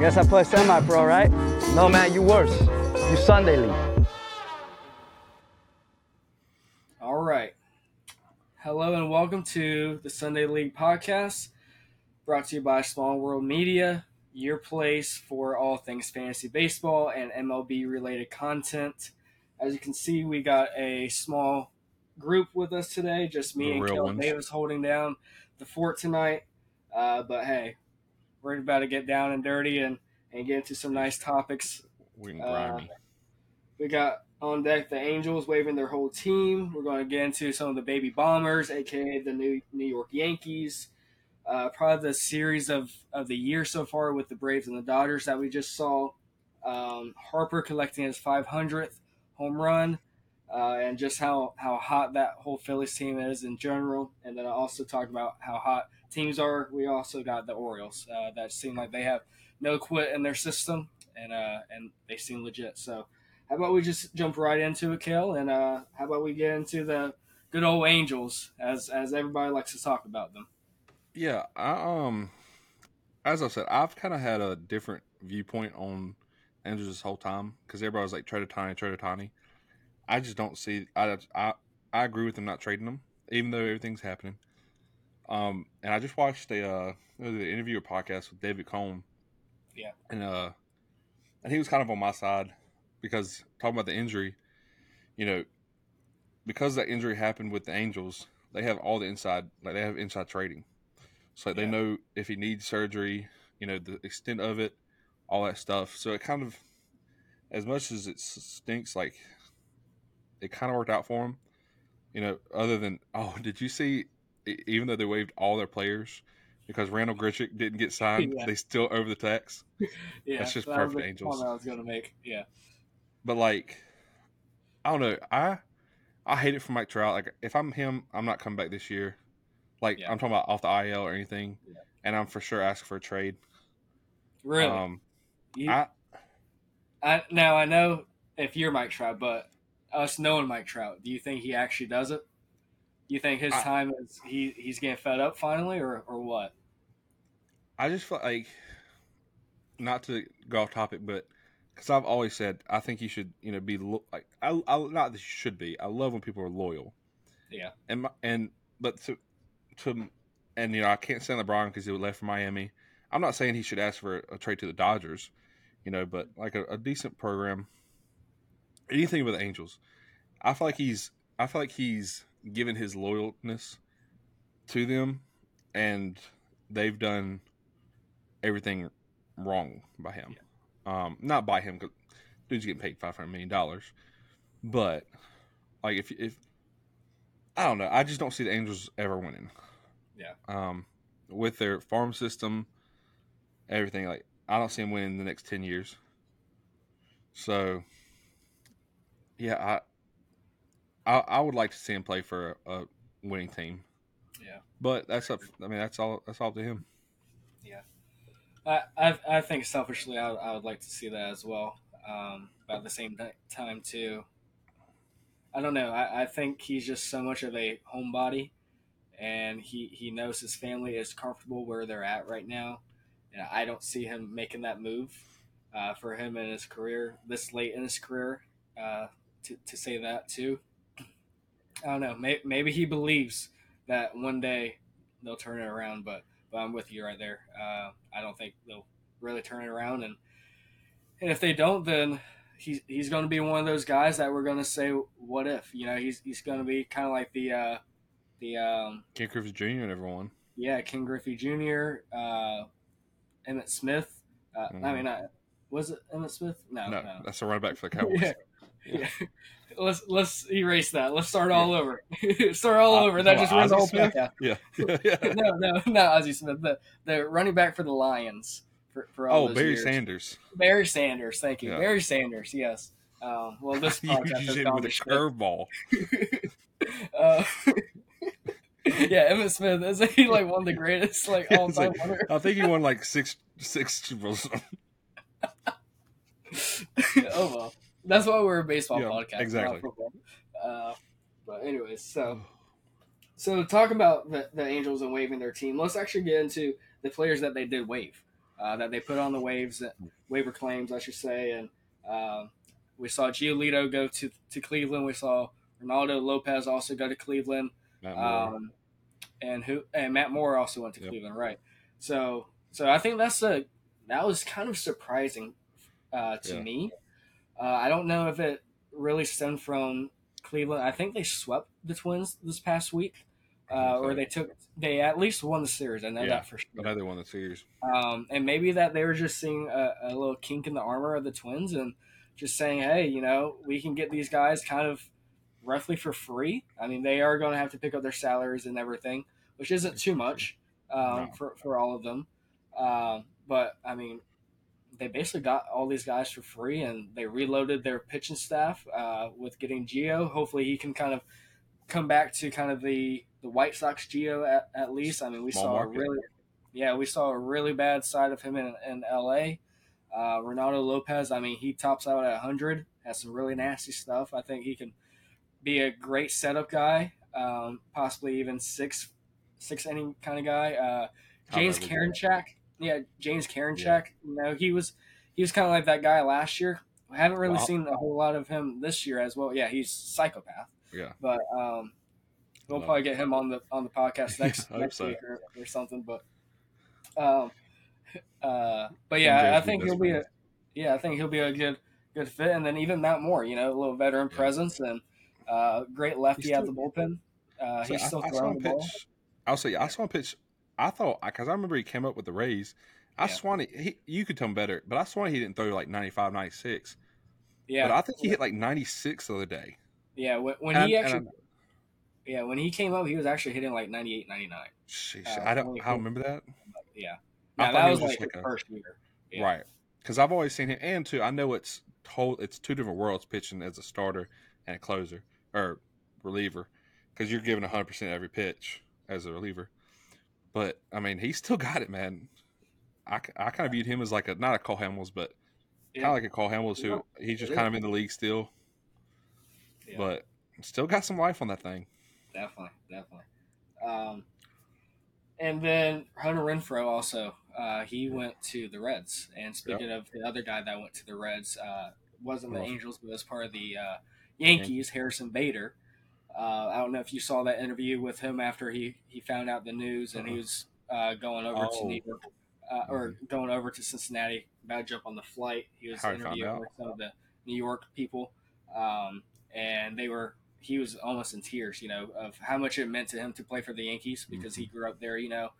guess I play semi-pro, right? No, man, you worse. You Sunday league. All right. Hello and welcome to the Sunday League podcast, brought to you by Small World Media, your place for all things fantasy baseball and MLB related content. As you can see, we got a small group with us today, just me The and Kel ones. Davis holding down the fort tonight. Uh, but hey, we're about to get down and dirty and, and get into some nice topics We Uh, we got on deck the Angels waving their whole team. We're going to get into some of the baby bombers, aka the New New York Yankees. Uh, probably the series of, of the year so far with the Braves and the Dodgers that we just saw. Um, Harper collecting his 500th home run, uh, and just how, how hot that whole Phillies team is in general. And then I also talked about how hot teams are. We also got the Orioles uh, that seem like they have no quit in their system, and uh, and they seem legit. So how about we just jump right into it, Cale, and uh, how about we get into the good old Angels as as everybody likes to talk about them. Yeah, I um, as I said, I've kind of had a different viewpoint on Angels this whole time because everybody was like trade Ohtani, trade Tiny. I just don't see. I I I agree with them not trading them, even though everything's happening. Um, and I just watched a uh, an interview or podcast with David Cone. Yeah. and uh, and he was kind of on my side because talking about the injury, you know, because that injury happened with the Angels, they have all the inside, like they have inside trading. So like, Yeah. they know if he needs surgery, you know, the extent of it, all that stuff. So it kind of, as much as it stinks, like it kind of worked out for him. You know, other than oh, did you see? Even though they waived all their players because Randal Grichuk didn't get signed, Yeah. they still over the tax. Yeah, That's just that was perfect the Angels. point I was going to make. Yeah, But like, I don't know. I I hate it for Mike Trout. Like, if I'm him, I'm not coming back this year. Like, Yeah. I'm talking about off the IL or anything, Yeah. and I'm for sure asking for a trade. really. Um, You- I I, now I know if you're Mike Trout, but us knowing Mike Trout, do you think he actually does it? You think his I- time is he he's getting fed up finally, or or what? I just feel like not to go off topic, but because I've always said I think you should, you know, be lo- like I, I not that you should be. I love when people are loyal. Yeah. And my, and but to to and you know I can't stand LeBron because he left for Miami. I'm not saying he should ask for a, trade to the Dodgers, you know, but like a, a decent program, anything with the Angels. I feel like he's I feel like he's given his loyalness to them, and they've done everything wrong by him. Um, not by him because dude's getting paid five hundred million dollars, but like if if I don't know, I just don't see the Angels ever winning. Yeah. Um, with their farm system, everything like I don't see them winning the next ten years. So, yeah, I I, would like to see him play for a, a winning team. Yeah. But that's up. I mean, that's all. That's all to him. I, I, I think selfishly, I, I would like to see that as well. Um, but at the same time, too, I don't know. I, I think he's just so much of a homebody, and he, he knows his family is comfortable where they're at right now. And I don't see him making that move uh, for him in his career this late in his career. Uh, to, to say that too, I don't know. May, maybe he believes that one day they'll turn it around, but but I'm with you right there. Uh, I don't think they'll really turn it around, and and if they don't, then he's he's going to be one of those guys that we're going to say, what if? You know, he's he's going to be kind of like the uh, the um, Ken Griffey Jr. and everyone. yeah King Griffey Jr., uh, Emmitt Smith. Uh, I Mhm. mean, uh, was it Emmitt Smith? No, No, no. that's a running back for the Cowboys. Yeah. Yeah. Let's let's erase that. Let's start all over. start all Uh, over. That just the whole podcast. Yeah, yeah. no, no, not Ozzie Smith. The the running back for the Lions for, for all Oh, Barry years. Sanders. Barry Sanders. Thank you, Yeah. Barry Sanders. Yes. Um, well, this you podcast just has hit with a curveball. Uh, yeah, Emmitt Smith isn't he like one of the greatest like all time? like- I think he won like six six Super Bowls. oh well, that's why we're a baseball Yeah, podcast, exactly. Uh, but anyways, so so talking about the, the Angels and waiving their team, let's actually get into the players that they did waive. uh, that they put on the waves, waiver claims, I should say. And um, we saw Giolito go to, to Cleveland. We saw Reynaldo Lopez also go to Cleveland. Um, and who and Matt Moore also went to yep. Cleveland, right? So so I think that's a that was kind of surprising uh, to yeah. me. Uh, I don't know if it really stemmed from Cleveland. I think they swept the Twins this past week, uh, or they took they at least won the series. I know yeah, that for sure. I know they won the series. Um, and maybe that they were just seeing a, a, little kink in the armor of the Twins and just saying, hey, you know, we can get these guys kind of roughly for free. I mean, they are going to have to pick up their salaries and everything, which isn't too much um, no. for for all of them. Um, but I mean, they basically got all these guys for free, and they reloaded their pitching staff uh, with getting Geo. Hopefully, he can kind of come back to kind of the the White Sox Geo at, at least. I mean, we Small saw market. a really, yeah, we saw a really bad side of him in, in L.A. Uh, Reynaldo Lopez, I mean, he tops out at 100, has some really nasty stuff. I think he can be a great setup guy, um, possibly even six six inning kind of guy. Uh, James Karinchak, yeah, James Karinchak. Yeah. You know, he was he was kind of like that guy last year. I haven't really wow. seen a whole lot of him this year as well. Yeah, he's psychopath. Yeah, but um, we'll probably get him on the on the podcast next next so. week or, or, something. But um, uh, but yeah, I think he'll be a yeah, I think he'll be a good good fit. And then even Matt Moore, you know, a little veteran yeah. presence and uh, great lefty still, at the bullpen. Uh, he's still I, throwing I the ball. I'll say I saw him pitch I thought because I remember he came up with the Rays. I yeah. swan he, he, you could tell him better, but I swan he didn't throw like 95, 96. Yeah, but I think he hit like ninety six the other day. Yeah, when, when he actually, yeah, when he came up, he was actually hitting like 98, 99. Sheesh, uh, I don't, I remember that. Yeah, yeah, that was, was like, like a, first year, yeah. right? Because I've always seen him, and too, I know it's whole, it's two different worlds pitching as a starter and a closer or reliever, because you're giving hundred percent every pitch as a reliever. But I mean, he still got it, man. I, I kind of viewed him as like a not a Cole Hamels, but yeah. kind of like a Cole Hamels who he's just kind of in the league still, yeah. but still got some life on that thing. Definitely, definitely. Um, and then Hunter Renfroe also uh, he went to the Reds. And speaking yep. of the other guy that went to the Reds, uh, wasn't the Angels, but was part of the uh, Yankees, Harrison Bader. Uh, I don't know if you saw that interview with him after he, he found out the news and he uh-huh. was uh, going over oh. to New York uh, or mm-hmm. going over to Cincinnati about to jump on the flight. He was interviewing with some of the New York people, um, and they were he was almost in tears, you know, of how much it meant to him to play for the Yankees because mm-hmm. he grew up there, you know,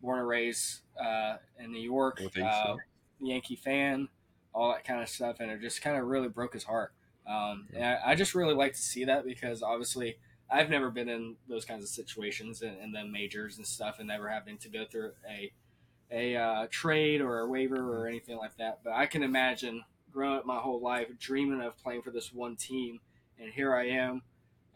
born and raised uh, in New York, uh, Yankee fan, all that kind of stuff, and it just kind of really broke his heart. Um, and I, I, just really like to see that because obviously I've never been in those kinds of situations and, and the majors and stuff, and never having to go through a a uh, trade or a waiver or anything like that. But I can imagine growing up my whole life dreaming of playing for this one team, and here I am,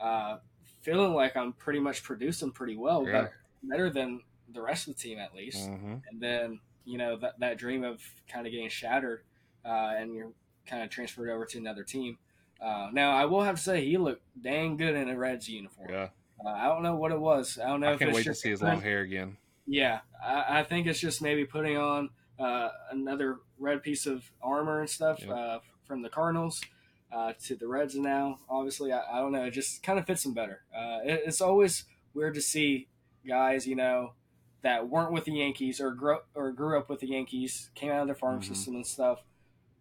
uh, feeling like I'm pretty much producing pretty well, yeah. but better than the rest of the team at least. Mm-hmm. And then you know that that dream of kind of getting shattered, uh, and you're kind of transferred over to another team. Uh, now I will have to say he looked dang good in a Reds uniform. Yeah. Uh, I don't know what it was. I don't know. I can't wait to see his long hair again. Yeah, I, I, think it's just maybe putting on uh, another red piece of armor and stuff yep. Uh, from the Cardinals uh, to the Reds now. Obviously, I, I, don't know. It just kind of fits him better. Uh, it, it's always weird to see guys, you know, that weren't with the Yankees or grew or grew up with the Yankees, came out of their farm mm-hmm. system and stuff,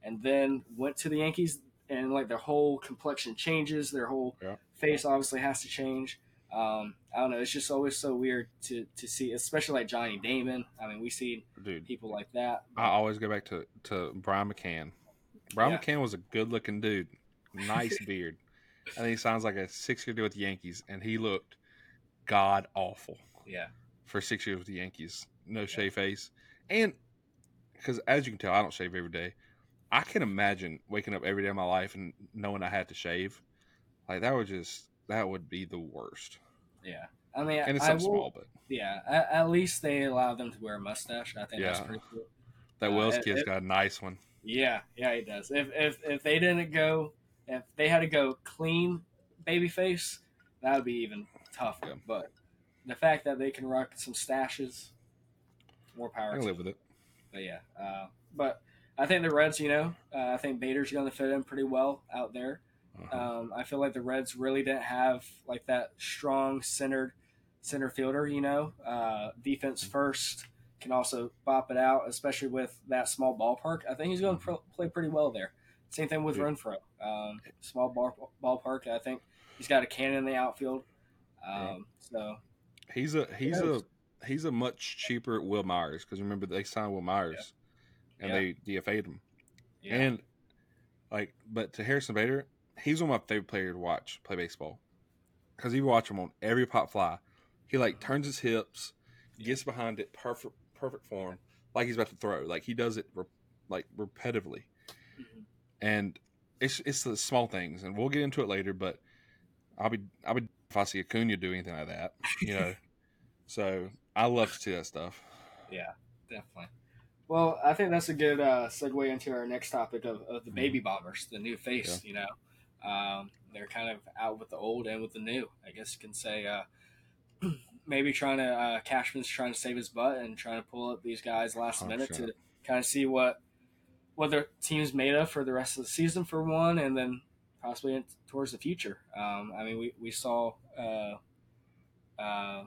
and then went to the Yankees and like their whole complexion changes, their whole yeah. face obviously has to change. Um, I don't know. It's just always so weird to, to see, especially like Johnny Damon. I mean, we see Dude, people like that. I always go back to, to Brian McCann. Brian yeah. McCann was a good looking dude, nice beard. I think he sounds like a six year deal with the Yankees, and he looked god awful. Yeah. For six years with the Yankees, no yeah. shave face, and because as you can tell, I don't shave every day. I can imagine waking up every day of my life and knowing I had to shave. Like that would just that would be the worst. Yeah, I mean, and it's I will, small, but yeah, at, at, least they allow them to wear a mustache. I think yeah. that's pretty cool. That Wells uh, kid's it, got a nice one. Yeah, yeah, he does. If if if they didn't go, if they had to go clean baby face, that would be even tougher. Yeah. But the fact that they can rock some stashes, more power. I live with it. but yeah, uh, but I think the Reds, you know, uh, I think Bader's going to fit in pretty well out there. Uh-huh. Um, I feel like the Reds really didn't have like that strong centered center fielder. You know, uh, defense first can also bop it out, especially with that small ballpark. I think he's going to pro- play pretty well there. Same thing with Yeah. Renfroe. Um, small ball, ballpark. I think he's got a cannon in the outfield. Um, So He's a he's a he's a much cheaper Wil Myers because remember they signed Wil Myers and Yeah. they DFA'd him. yeah, And like, but to Harrison Bader, he's one of my favorite players to watch play baseball because you watch him on every pop fly. He like turns his hips, gets behind it, perfect perfect form, like he's about to throw. Like he does it re- like repetitively, Mhm. and it's it's the small things, and we'll get into it later. But I'll be I'll be if I see Acuna do anything like that, you know. so I love to see that stuff. Yeah, definitely. Well, I think that's a good uh, segue into our next topic of, of the baby bombers, the new face. You know, um, they're kind of out with the old and with the new. I guess you can say uh, maybe trying to uh, Cashman's trying to save his butt and trying to pull up these guys last minute 100%. to kind of see what what their team's made of for the rest of the season for one, and then possibly towards the future. Um, I mean, we we saw. Uh, uh,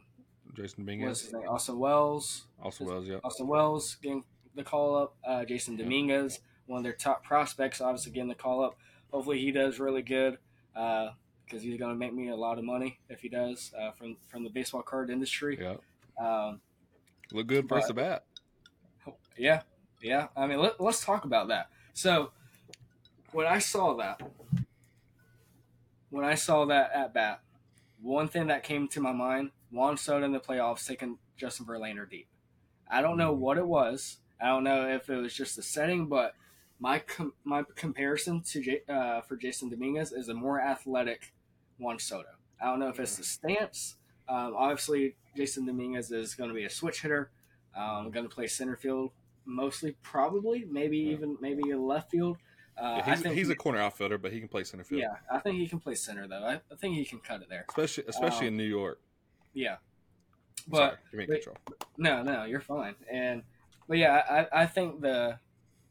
Jason what's Dominguez his name? Austin Wells, also was yeah. Austin Wells getting the call up. Uh, Jason. Dominguez, one of their top prospects, obviously getting the call up. Hopefully, he does really good because he's going to make me a lot of money if he does uh, from from the baseball card industry. Yeah, Um, look good first the bat. yeah, yeah. I mean, let, let's talk about that. So, when I saw that, when I saw that at bat, one thing that came to my mind: Juan Soto in the playoffs taking Justin Verlander deep. I don't know what it was. I don't know if it was just the setting, but my com- my comparison to J- uh, for Jason Dominguez is a more athletic Juan Soto. I don't know if it's the stance. Um, obviously, Jason Dominguez is going to be a switch hitter. Um, going to play center field mostly, probably, maybe Yeah. even maybe left field. Uh, Yeah, he's, he's he- a corner outfielder, but he can play center field. yeah, I think he can play center though. I, I think he can cut it there. especially especially Um, in New York. Yeah, But but Sorry, control. No, no, you're fine. And but yeah, I, I think the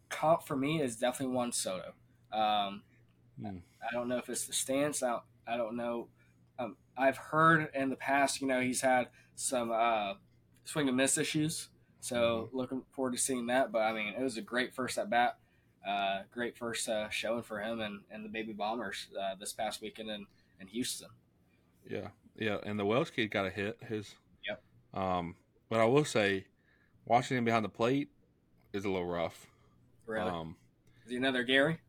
comp for me is definitely Juan Soto. Um, Hmm. I don't know if it's the stance. I don't, I don't know. Um, I've heard in the past, you know, he's had some uh, swing and miss issues. So looking forward to seeing that. But I mean, it was a great first at bat. Uh, great first uh, showing for him and, and the Baby Bombers uh, this past weekend in, in Houston. Yeah, yeah, and the Wells kid got a hit. His. Yep. Um, but I will say, watching him behind the plate is a little rough. Really, Um, is he another Gary?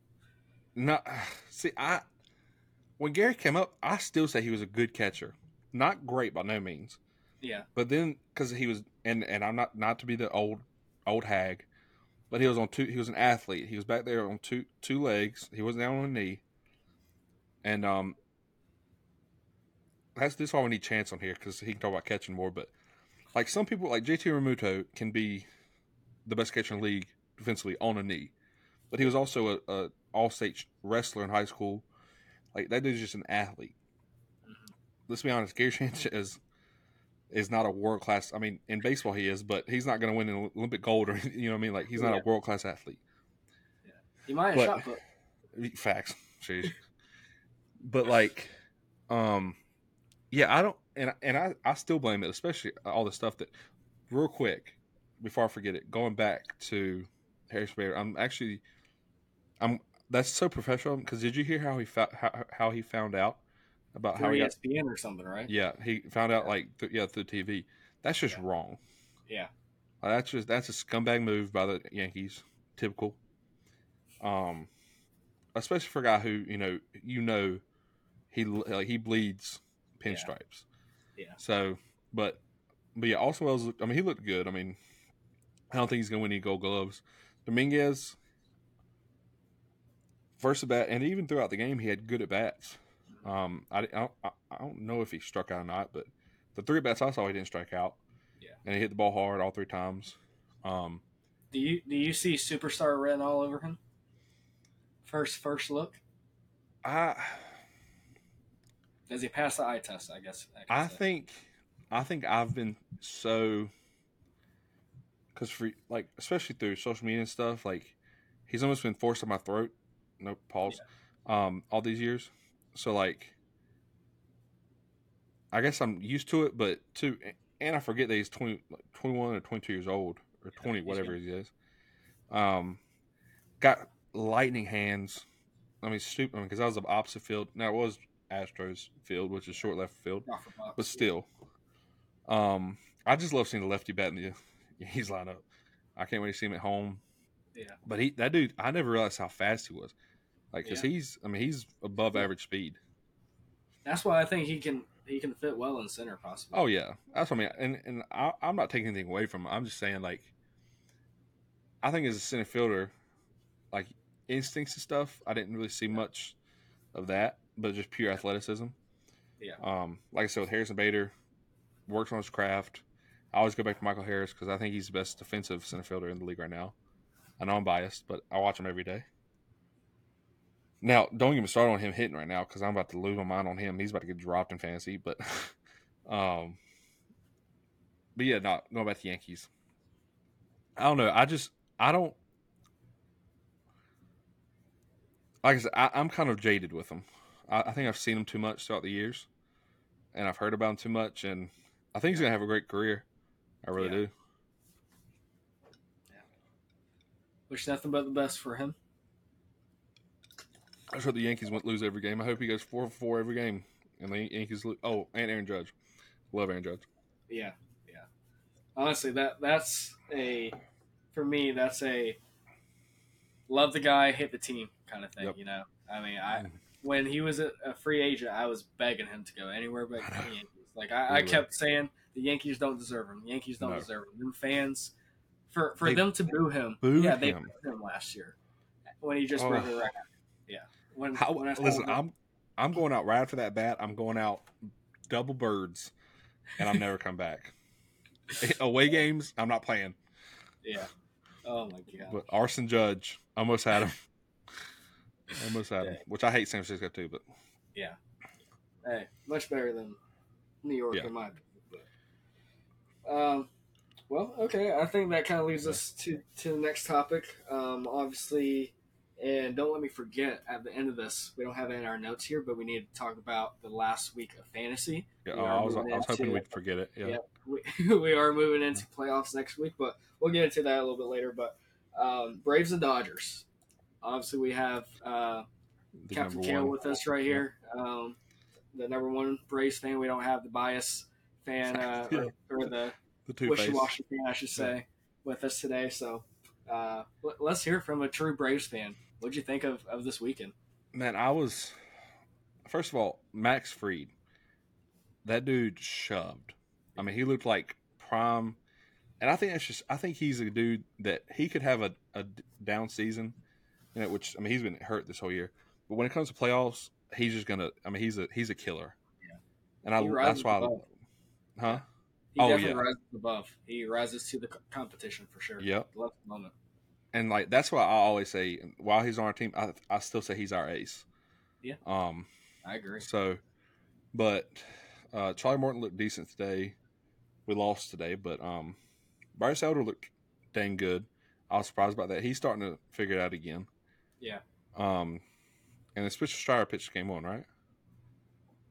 No. see I. When Gary came up, I still say he was a good catcher. Not great by no means, Yeah, but then because he was and and I'm not not to be the old old hag, but he was on two. He was an athlete. He was back there on two two legs. He wasn't down on a knee, and um, that's this is why we need Chance on here because he can talk about catching more. But like some people, like JT Realmuto, can be the best catcher in the league defensively on a knee, but he was also a, a all state wrestler in high school. Like that dude's just an athlete. Let's be honest, Gary Chance is is not a world class. I mean, in baseball he is, but he's not going to win an Olympic gold or you know what I mean. Like he's not Yeah. a world class athlete. Yeah. he might have But- shot but Facts. Jeez. but like, um, yeah, I don't, and and I I still blame it, especially all the stuff that. Real quick, before I forget it, going back to Harris Bader, I'm actually, I'm that's so professional. Because did you hear how he found how, how he found out about how through he got? ESPN or something, right? Yeah, he found out like th- yeah through TV. That's just Yeah. wrong. Yeah. Like, that's just that's a scumbag move by the Yankees. Typical. Um, especially for a guy who you know you know he like he bleeds pinstripes. Yeah. So, but but yeah, looked- I mean, he looked good. I mean, I don't think he's gonna win any Gold Gloves. Dominguez. First at bat, and even throughout the game, he had good at bats. Um, I, I, don't, I don't know if he struck out or not, but the three at bats I saw, he didn't strike out. Yeah. and he hit the ball hard all three times. Um, Do you do you see superstar written all over him? First first look, I does he pass the eye test? I guess. could I think I think I've been so because for like especially through social media and stuff, like he's almost been forced on my throat. No pause. Um, all these years, so like, I guess I'm used to it, but to and I forget that he's 20, like 21 or twenty two years old or twenty he's whatever he is. Um, got lightning hands. I mean, stupid. I mean, because I was the opposite field. Now it was Astros field, which is short left field Off the box. but still, um, I just love seeing the lefty bat in the Yankees lineup. I can't wait to see him at home. Yeah. But he, that dude, I never realized how fast he was. Like, cause Yeah. he's, I mean, he's above average speed. That's why I think he can he can fit well in center possibly. Oh yeah, that's what I mean. And and I, I'm not taking anything away from him. I'm just saying, like, I think as a center fielder, like instincts and stuff, I didn't really see much of that, but just pure athleticism. Yeah. Um, like I said with Harrison Bader, works on his craft. I always go back to Michael Harris because I think he's the best defensive center fielder in the league right now. I know I'm biased, but I watch him every day. Now, don't even start on him hitting right now because I'm about to lose my mind on him. He's about to get dropped in fantasy, but, um, but yeah, not going back to the Yankees. I don't know. I just I don't like I said. I, I'm kind of jaded with him. I, I think I've seen him too much throughout the years, and I've heard about him too much. And I think he's gonna have a great career. I really Yeah. do. Wish nothing but the best for him. I hope the Yankees won't lose every game. I hope he goes four for four every game, and the Yankees. Lose. Oh, and Aaron Judge. Love Aaron Judge. Yeah, yeah. Honestly, that that's a for me. That's a love the guy, hit the team kind of thing. Yep. You know, I mean, I mm-hmm. When he was a, a free agent, I was begging him to go anywhere but the Yankees. Like I, I kept saying, the Yankees don't deserve him. The Yankees don't No. deserve him. Them fans, for for They them to boo him, yeah, they him. booed him last year when he just Oh. broke the record. Yeah, when, How, when I listen, him- I'm I'm going out right after that bat. I'm going out double birds, and I'm never come back. Away games, I'm not playing. yeah. Oh my god. But Aaron Judge almost had him. Almost had Yeah. which I hate San Francisco too. But yeah, Hey, much better than New York Yeah. in my opinion. But, um, well, okay. I think that kind of leads us to to the next topic. Um, obviously, and don't let me forget at the end of this, we don't have it in our notes here, but we need to talk about the last week of fantasy. yeah, oh, I was I was hoping we'd forget it. Yeah, Yeah. We, we are moving into playoffs next week, but we'll get into that a little bit later. But um, Braves and Dodgers. Obviously, we have uh, Captain number Cale one. with us right here. Um, the number one Braves fan. We don't have the bias fan uh, Yeah. or, or the the wishy-washy fan, I should say, with us today. So uh, let- let's hear from a true Braves fan. What'd you think of, of this weekend? Man, I was first of all Max Fried. That dude shoved. I mean, he looked like prime, and I think that's just. I think he's a dude that he could have a, a down season, you know. Which I mean, he's been hurt this whole year, but when it comes to playoffs, he's just gonna. I mean, he's a he's a killer. Yeah. and I He rises that's why. above. I, huh? He Oh, definitely yeah. rises above. He rises to the competition for sure. Yep. Love the moment. and like that's why I always say while he's on our team, I I still say he's our ace. Yeah. Um. I agree. So, but uh, Charlie Morton looked decent today. We lost today, but um, Bryce Elder looked dang good. I was surprised about that. He's starting to figure it out again. Yeah. Um, and the Spencer Strider pitch came on right,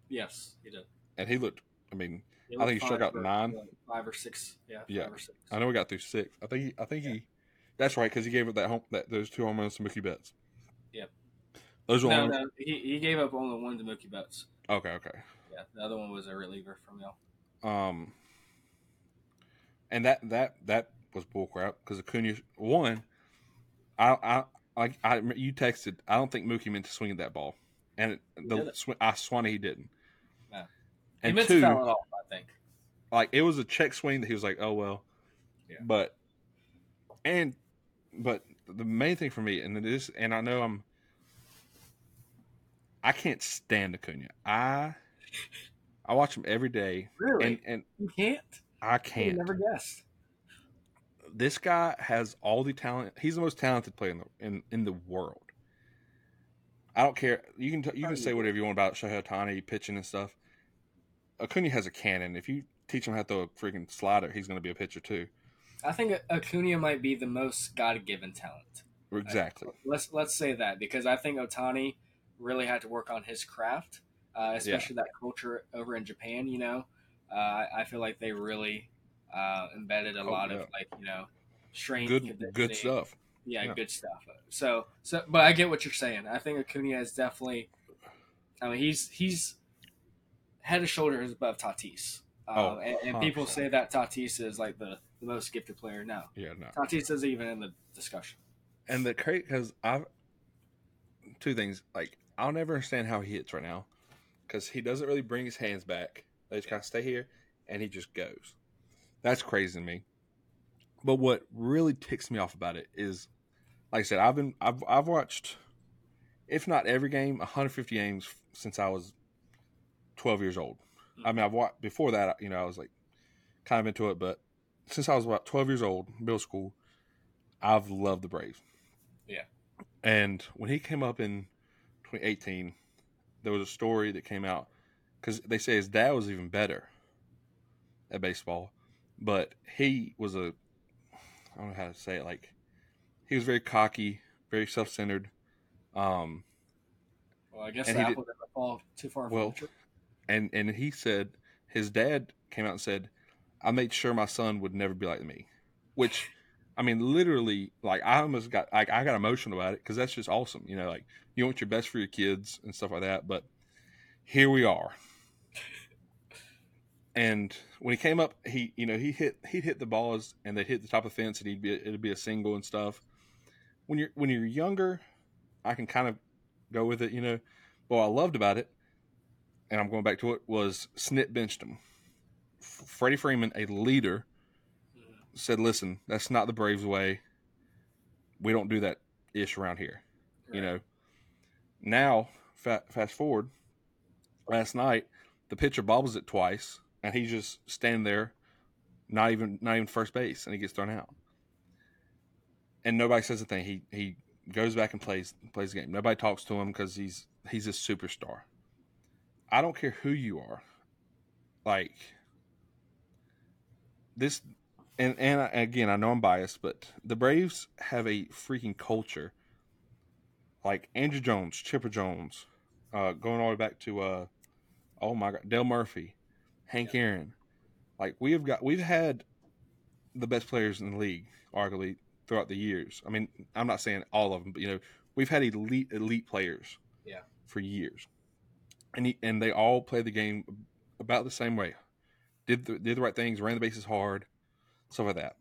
Yes, he did. and he looked. I mean, I think he struck out nine. uh, five or six. Yeah, Yeah. five or six. I know we got through six. I think. He, I think he. That's right because he gave up that home that those two home runs to Mookie Betts. Yep. Those were No, no, he, he gave up only one to Mookie Betts. okay. Okay. Yeah, the other one was a reliever from y'all. Um, and that that that was bullcrap because Acuna one, I I I, I you texted. I don't think Mookie meant to swing at that ball, and the sw- I swan he didn't. No. He And meant two, to foul it off, I think. like it was a check swing that he was like, oh well, Yeah. but and but the main thing for me, and it is, and I know I'm, I can't stand Acuna. I I watch him every day, Really? and and you can't? I can't. never guessed. This guy has all the talent. He's the most talented player in the in, in the world. I don't care. You can t- you can say whatever you want about Shohei Ohtani pitching and stuff. Acuna has a cannon. If you teach him how to throw a freaking slider, he's going to be a pitcher too. I think Acuna might be the most God given talent. Exactly. Let's let's say that because I think Ohtani really had to work on his craft, uh, especially that culture over in Japan. You know, uh, I feel like they really uh, embedded a Oh, lot yeah. of like you know strength, Good good stuff. Yeah, Yeah. good stuff. So so, but I get what you're saying. I think Acuna is definitely. I mean, he's he's head and shoulders above Tatis. Um, Oh, and, and people say that Tatis is like the, the most gifted player. No, Yeah, no. Tatis isn't even in the discussion. And the crazy because I've two things like I'll never understand how he hits right now because he doesn't really bring his hands back. They just kind of stay here and he just goes. That's crazy to me. But what really ticks me off about it is, like I said, I've been I've I've watched, if not every game, 150 games since I was 12 years old. I mean, I've watched before that. You know, I was like kind of into it, but since I was about 12 years old, middle school, I've loved the Braves. Yeah. And when he came up in 2018, there was a story that came out because they say his dad was even better at baseball, but he was a I don't know how to say it. Like he was very cocky, very self-centered. Um, Well, I guess the he did- apple didn't fall too far Well, from the tree. and and he said his dad came out and said, "I made sure my son would never be like me," which, I mean, literally, like I almost got like I got emotional about it because that's just awesome. You know, like you want your best for your kids and stuff like that. But here we are. And when he came up, he you know he hit he'd hit the balls and they'd hit the top of the fence and he'd be it'd be a single and stuff. When you're when you're younger, I can kind of go with it, you know. But what I loved about it and I'm going back to it, was Snit benched him. Freddie Freeman, a leader, said, "Listen, that's not the Braves way. We don't do that ish around here." You know. Now, fa- fast forward. Last night, the pitcher bobbles it twice, and he's just standing there, not even not even first base, and he gets thrown out. And nobody says a thing. He he goes back and plays plays the game. Nobody talks to him because he's he's a superstar. I don't care who you are. Like this and and again, I know I'm biased, but the Braves have a freaking culture. Like Andruw Jones, Chipper Jones, uh, going all the way back to uh, oh my god, Dale Murphy, Hank Aaron. Like we have got, we've had the best players in the league, arguably throughout the years. I mean, I'm not saying all of them, but you know, we've had elite elite players, Yeah. for years, and he, and they all play the game about the same way. Did the, did the right things, ran the bases hard, stuff like that.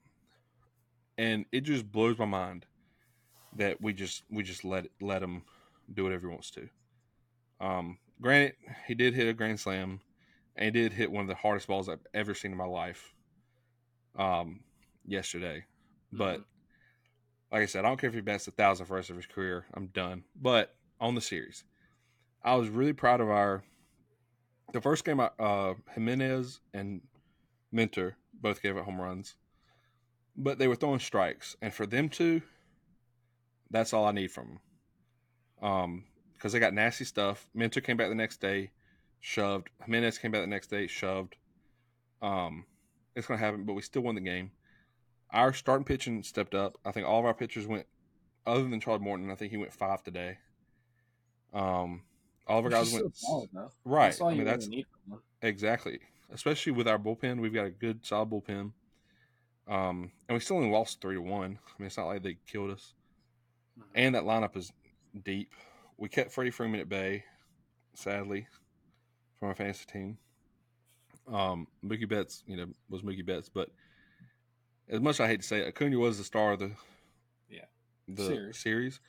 And it just blows my mind that we just we just let let him do whatever he wants to. Um, granted, he did hit a grand slam, and did hit one of the hardest balls I've ever seen in my life. Um, yesterday, but Mhm. like I said, I don't care if he bats a thousand for the rest of his career. I'm done. But on the series, I was really proud of our. The first game, uh, Jimenez and Minter both gave up home runs, but they were throwing strikes, and for them to, that's all I need from them. Um, because they got nasty stuff. Minter came back the next day, shoved. Jimenez came back the next day, shoved. Um, it's gonna happen, but we still won the game. Our starting pitching stepped up. I think all of our pitchers went, other than Charlie Morton. I think he went five today. Um, all of our guys went solid, right. That's I mean, really that's need exactly, especially with our bullpen. We've got a good, solid bullpen. Um, and we still only lost three to one. I mean, it's not like they killed us. Mhm. And that lineup is deep. We kept Freddie Freeman at bay, sadly, from our fantasy team. Um, Mookie Betts, you know, was Mookie Betts, but as much as I hate to say it, Acuna was the star of the Yeah. the Series. series.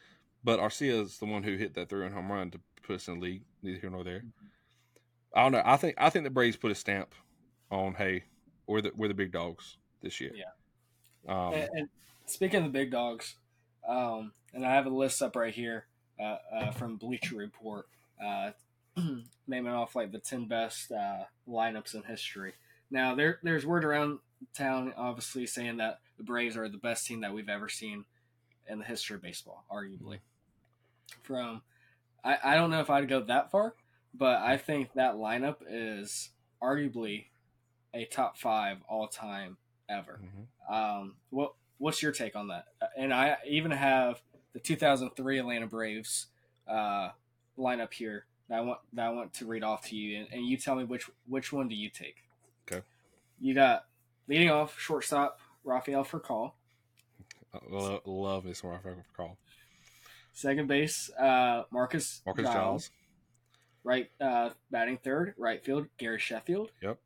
But Arcia is the one who hit that three run home run to put us in the league. Neither here nor there. I don't know. I think I think the Braves put a stamp on hey, we're the we're the big dogs this year. Yeah. Um, and, and speaking of the big dogs, um, and I have a list up right here uh, uh, from Bleacher Report, uh, naming off like the ten best uh, lineups in history. Now there there's word around town, obviously saying that the Braves are the best team that we've ever seen in the history of baseball, arguably. From I, I don't know if I'd go that far, but I think that lineup is arguably a top five all time ever. Mhm. Um, what what's your take on that? And I even have the 2003 Atlanta Braves uh, lineup here that I want that I want to read off to you, and, and you tell me which which one do you take? Okay. You got leading off shortstop Rafael Furcal, I lo- love this Rafael call second base uh, Marcus Marcus Giles, Giles. right uh, batting third, right field Gary Sheffield, Yep.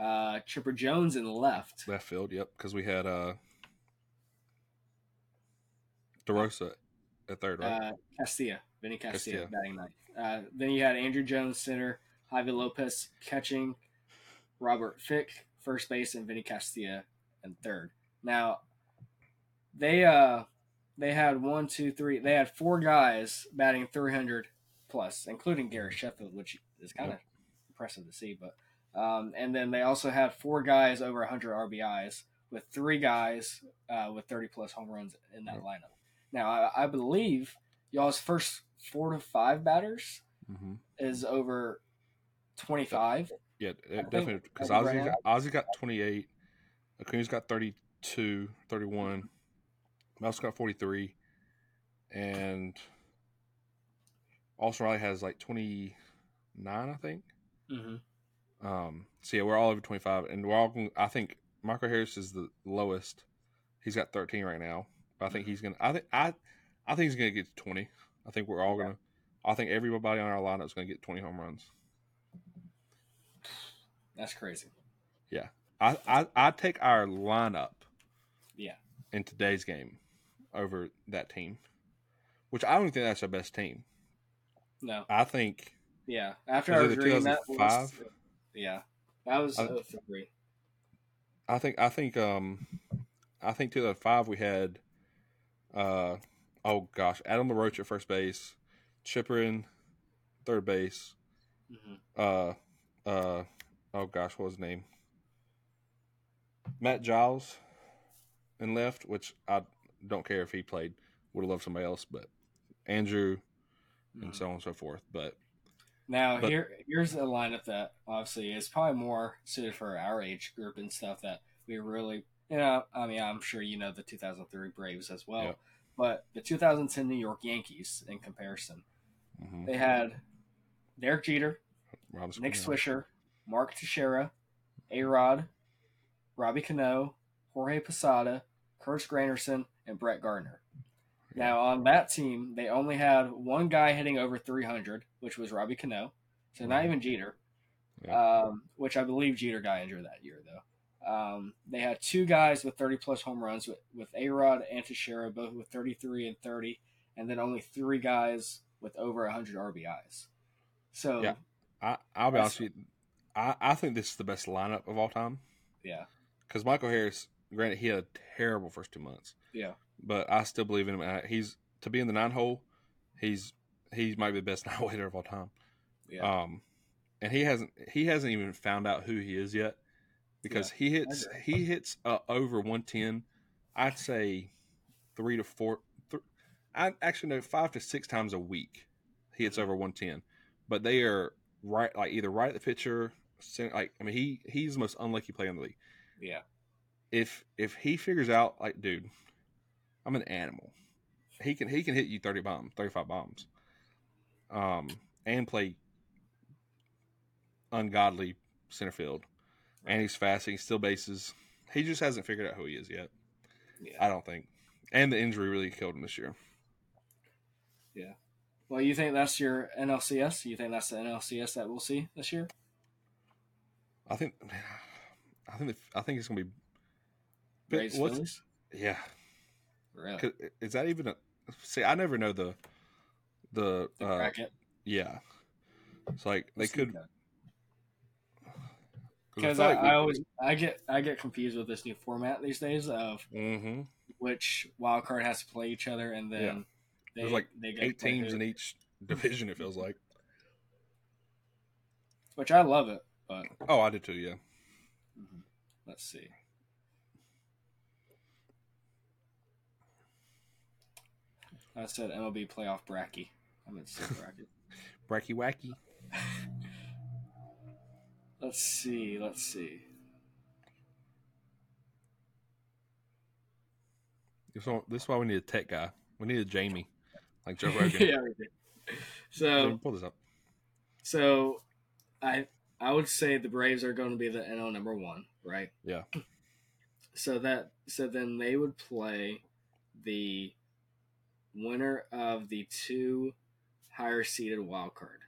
uh, Chipper Jones in the left, Left field. Yep. Because we had uh, DeRosa at third, right? uh, Castilla, Vinny Castilla, Castilla. batting ninth. Uh, then you had Andruw Jones center, Javi Lopez catching, Robert Fick first base, and Vinny Castilla in third. Now, they uh they had one, two, three. They had four guys batting 300 plus, including Gary Sheffield, which is kind of impressive to see. But um, and then they also had four guys over 100 RBIs, with three guys uh, with 30 plus home runs in that lineup. Now, I, I believe y'all's first four to five batters hmm is over 25. Yeah, it definitely. Because Ozzie, right got, Ozzie got 28. Acuna's got 32, 31. Mouse got 43. And Austin Riley has like 29, I think. Mm-hmm. Um, so yeah, we're all over 25. And we're all, I think Michael Harris is the lowest. He's got 13 right now. But I think he's going to, I think, I, I think he's going to get to 20. I think we're all going to, I think everybody on our lineup is going to get 20 home runs. That's crazy. Yeah, I, I I take our lineup Yeah. in today's game over that team, which I don't think that's our best team. No. I think Yeah. After I it was reading that list, yeah, that was I- three. I think I think um I think 2005 we had uh oh gosh Adam LaRoche at first base, Chipper in third base, Mm-hmm. uh uh oh gosh what was his name Matt Giles in left, which I don't care if he played. Would have loved somebody else, but Andruw and so on and so forth. But Now But- here here's a lineup that obviously is probably more suited for our age group and stuff that we really you know I mean I'm sure you know the 2003 Braves as well. But the 2010 New York Yankees in comparison mhm, they had Derek Jeter, Nick. Swisher, Mark Teixeira, A Rod, Robbie Cano, Jorge Posada, Curtis Granderson, and Brett Gardner. Now on that team, they only had one guy hitting over 300, which was Robbie Cano. So not Mhm. even Jeter, Yeah. um, which I believe Jeter got injured that year though. Um, they had two guys with 30 plus home runs with, with A Rod and Teixeira, both with 33 and 30, and then only three guys with over 100 RBIs. So Yeah. I I'll be honest with you. I, I think this is the best lineup of all time yeah, because Michael Harris, granted, he had a terrible first two months, yeah. but I still believe in him. Uh, He's to be in the nine hole. He's he might be the best nine hole hitter of all time. Yeah. Um, and he hasn't he hasn't even found out who he is yet because he hits he hits uh, over one ten. I'd say three to four. Th- I actually know five to six times a week he hits over one ten, but they are right like either right at the pitcher. center- Like I mean, he he's the most unlucky player in the league. Yeah. If if he figures out like, dude, I'm an animal. He can he can hit you thirty bombs, thirty five bombs, um, and play ungodly center field. And he's fast. He still bases. He just hasn't figured out who he is yet. Yeah. I don't think. And the injury really killed him this year. Yeah. Well, you think that's your NLCS? You think that's the NLCS that we'll see this year? I think. I think. I think it's gonna be. But Braves, Phillies? Yeah. Really? Is that even a? See, I never know the. The, The uh, bracket? yeah. It's like they could. look at it. 'cause Because I, like I always I get I get confused with this new format these days of Mhm. which wild card has to play each other, and then Yeah. they, There's like they get eight teams in each division. It feels like. which I love it. But Oh, I did too. Yeah. let's see. I said MLB playoff bracket. I meant to say bracket. Bracky wacky. let's see. Let's see. This is why- this is why we need a tech guy. We need a Jamie, like Joe Rogan. yeah. So pull this up. So, I I would say the Braves are going to be the NL number one, right? Yeah. So that so then they would play the winner of the two higher seeded wild card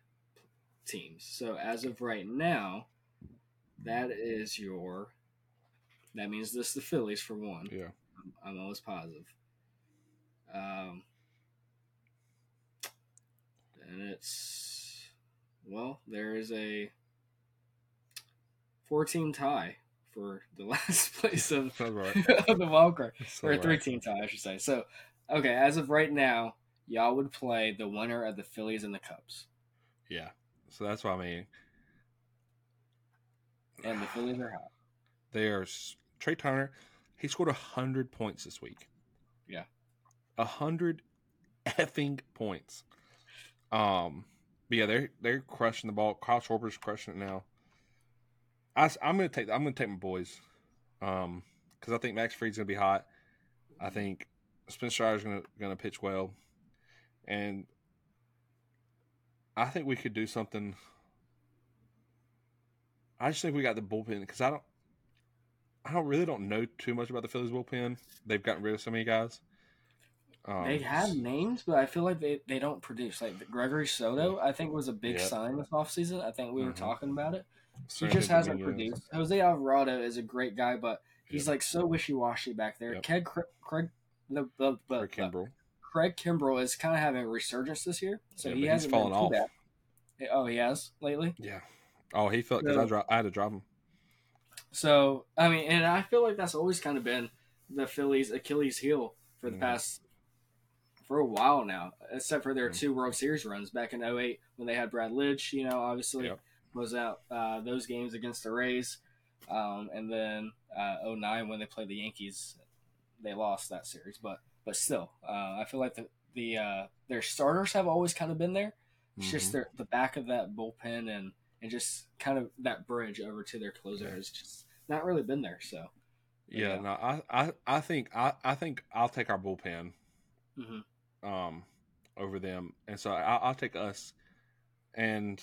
teams. So as of right now, that is your. That means this the Phillies for one. Yeah. I'm, I'm almost positive. Um, and it's well, there is a four-team tie for the last place of, right. of the wild card, or a right. three-team tie, I should say. So, okay, as of right now, y'all would play the winner of the Phillies and the Cubs, Yeah. So that's what I mean. And the Phillies are hot. There's Trea Turner. He scored a hundred points this week. Yeah. A hundred effing points. Um, but yeah, they're they're crushing the ball. Kyle Schwarber's crushing it now. I, am gonna take I'm gonna take my boys, um, because I think Max Fried's gonna be hot. I think Spencer Strider's gonna gonna pitch well, and I think we could do something. I just think we got the bullpen because I don't. I don't really don't know too much about the Phillies bullpen. They've gotten rid of so many guys. Um, they have names, but I feel like they, they don't produce. Like Gregory Soto, I think was a big Yeah. sign this offseason. I think we were Mhm. talking about it. He just hasn't produced. Jose Alvarado is a great guy, but he's like so wishy washy back there. Yep. Craig Craig Craig, the, the, the, Or Kimbrel. Craig Kimbrel is kind of having a resurgence this year, so Yeah, he hasn't fallen off. bad. Oh, he has lately. Yeah. Oh, he felt because So- I, dro- I had to drop him. So I mean, and I feel like that's always kind of been the Phillies' Achilles heel for the Mhm. past for a while now, except for their Mhm. two World Series runs back in 08 when they had Brad Lidge, you know, obviously Yep. was out uh, those games against the Rays, um, and then uh, 09 when they played the Yankees, they lost that series, but but still, uh, I feel like the the uh, their starters have always kind of been there. It's just Mhm. their the back of that bullpen and and just kind of that bridge over to their closer Yeah. has just not really been there. So Yeah, Yeah. no, I, I, I think I, I think I'll take our bullpen mhm. um over them, and so I, I'll take us, and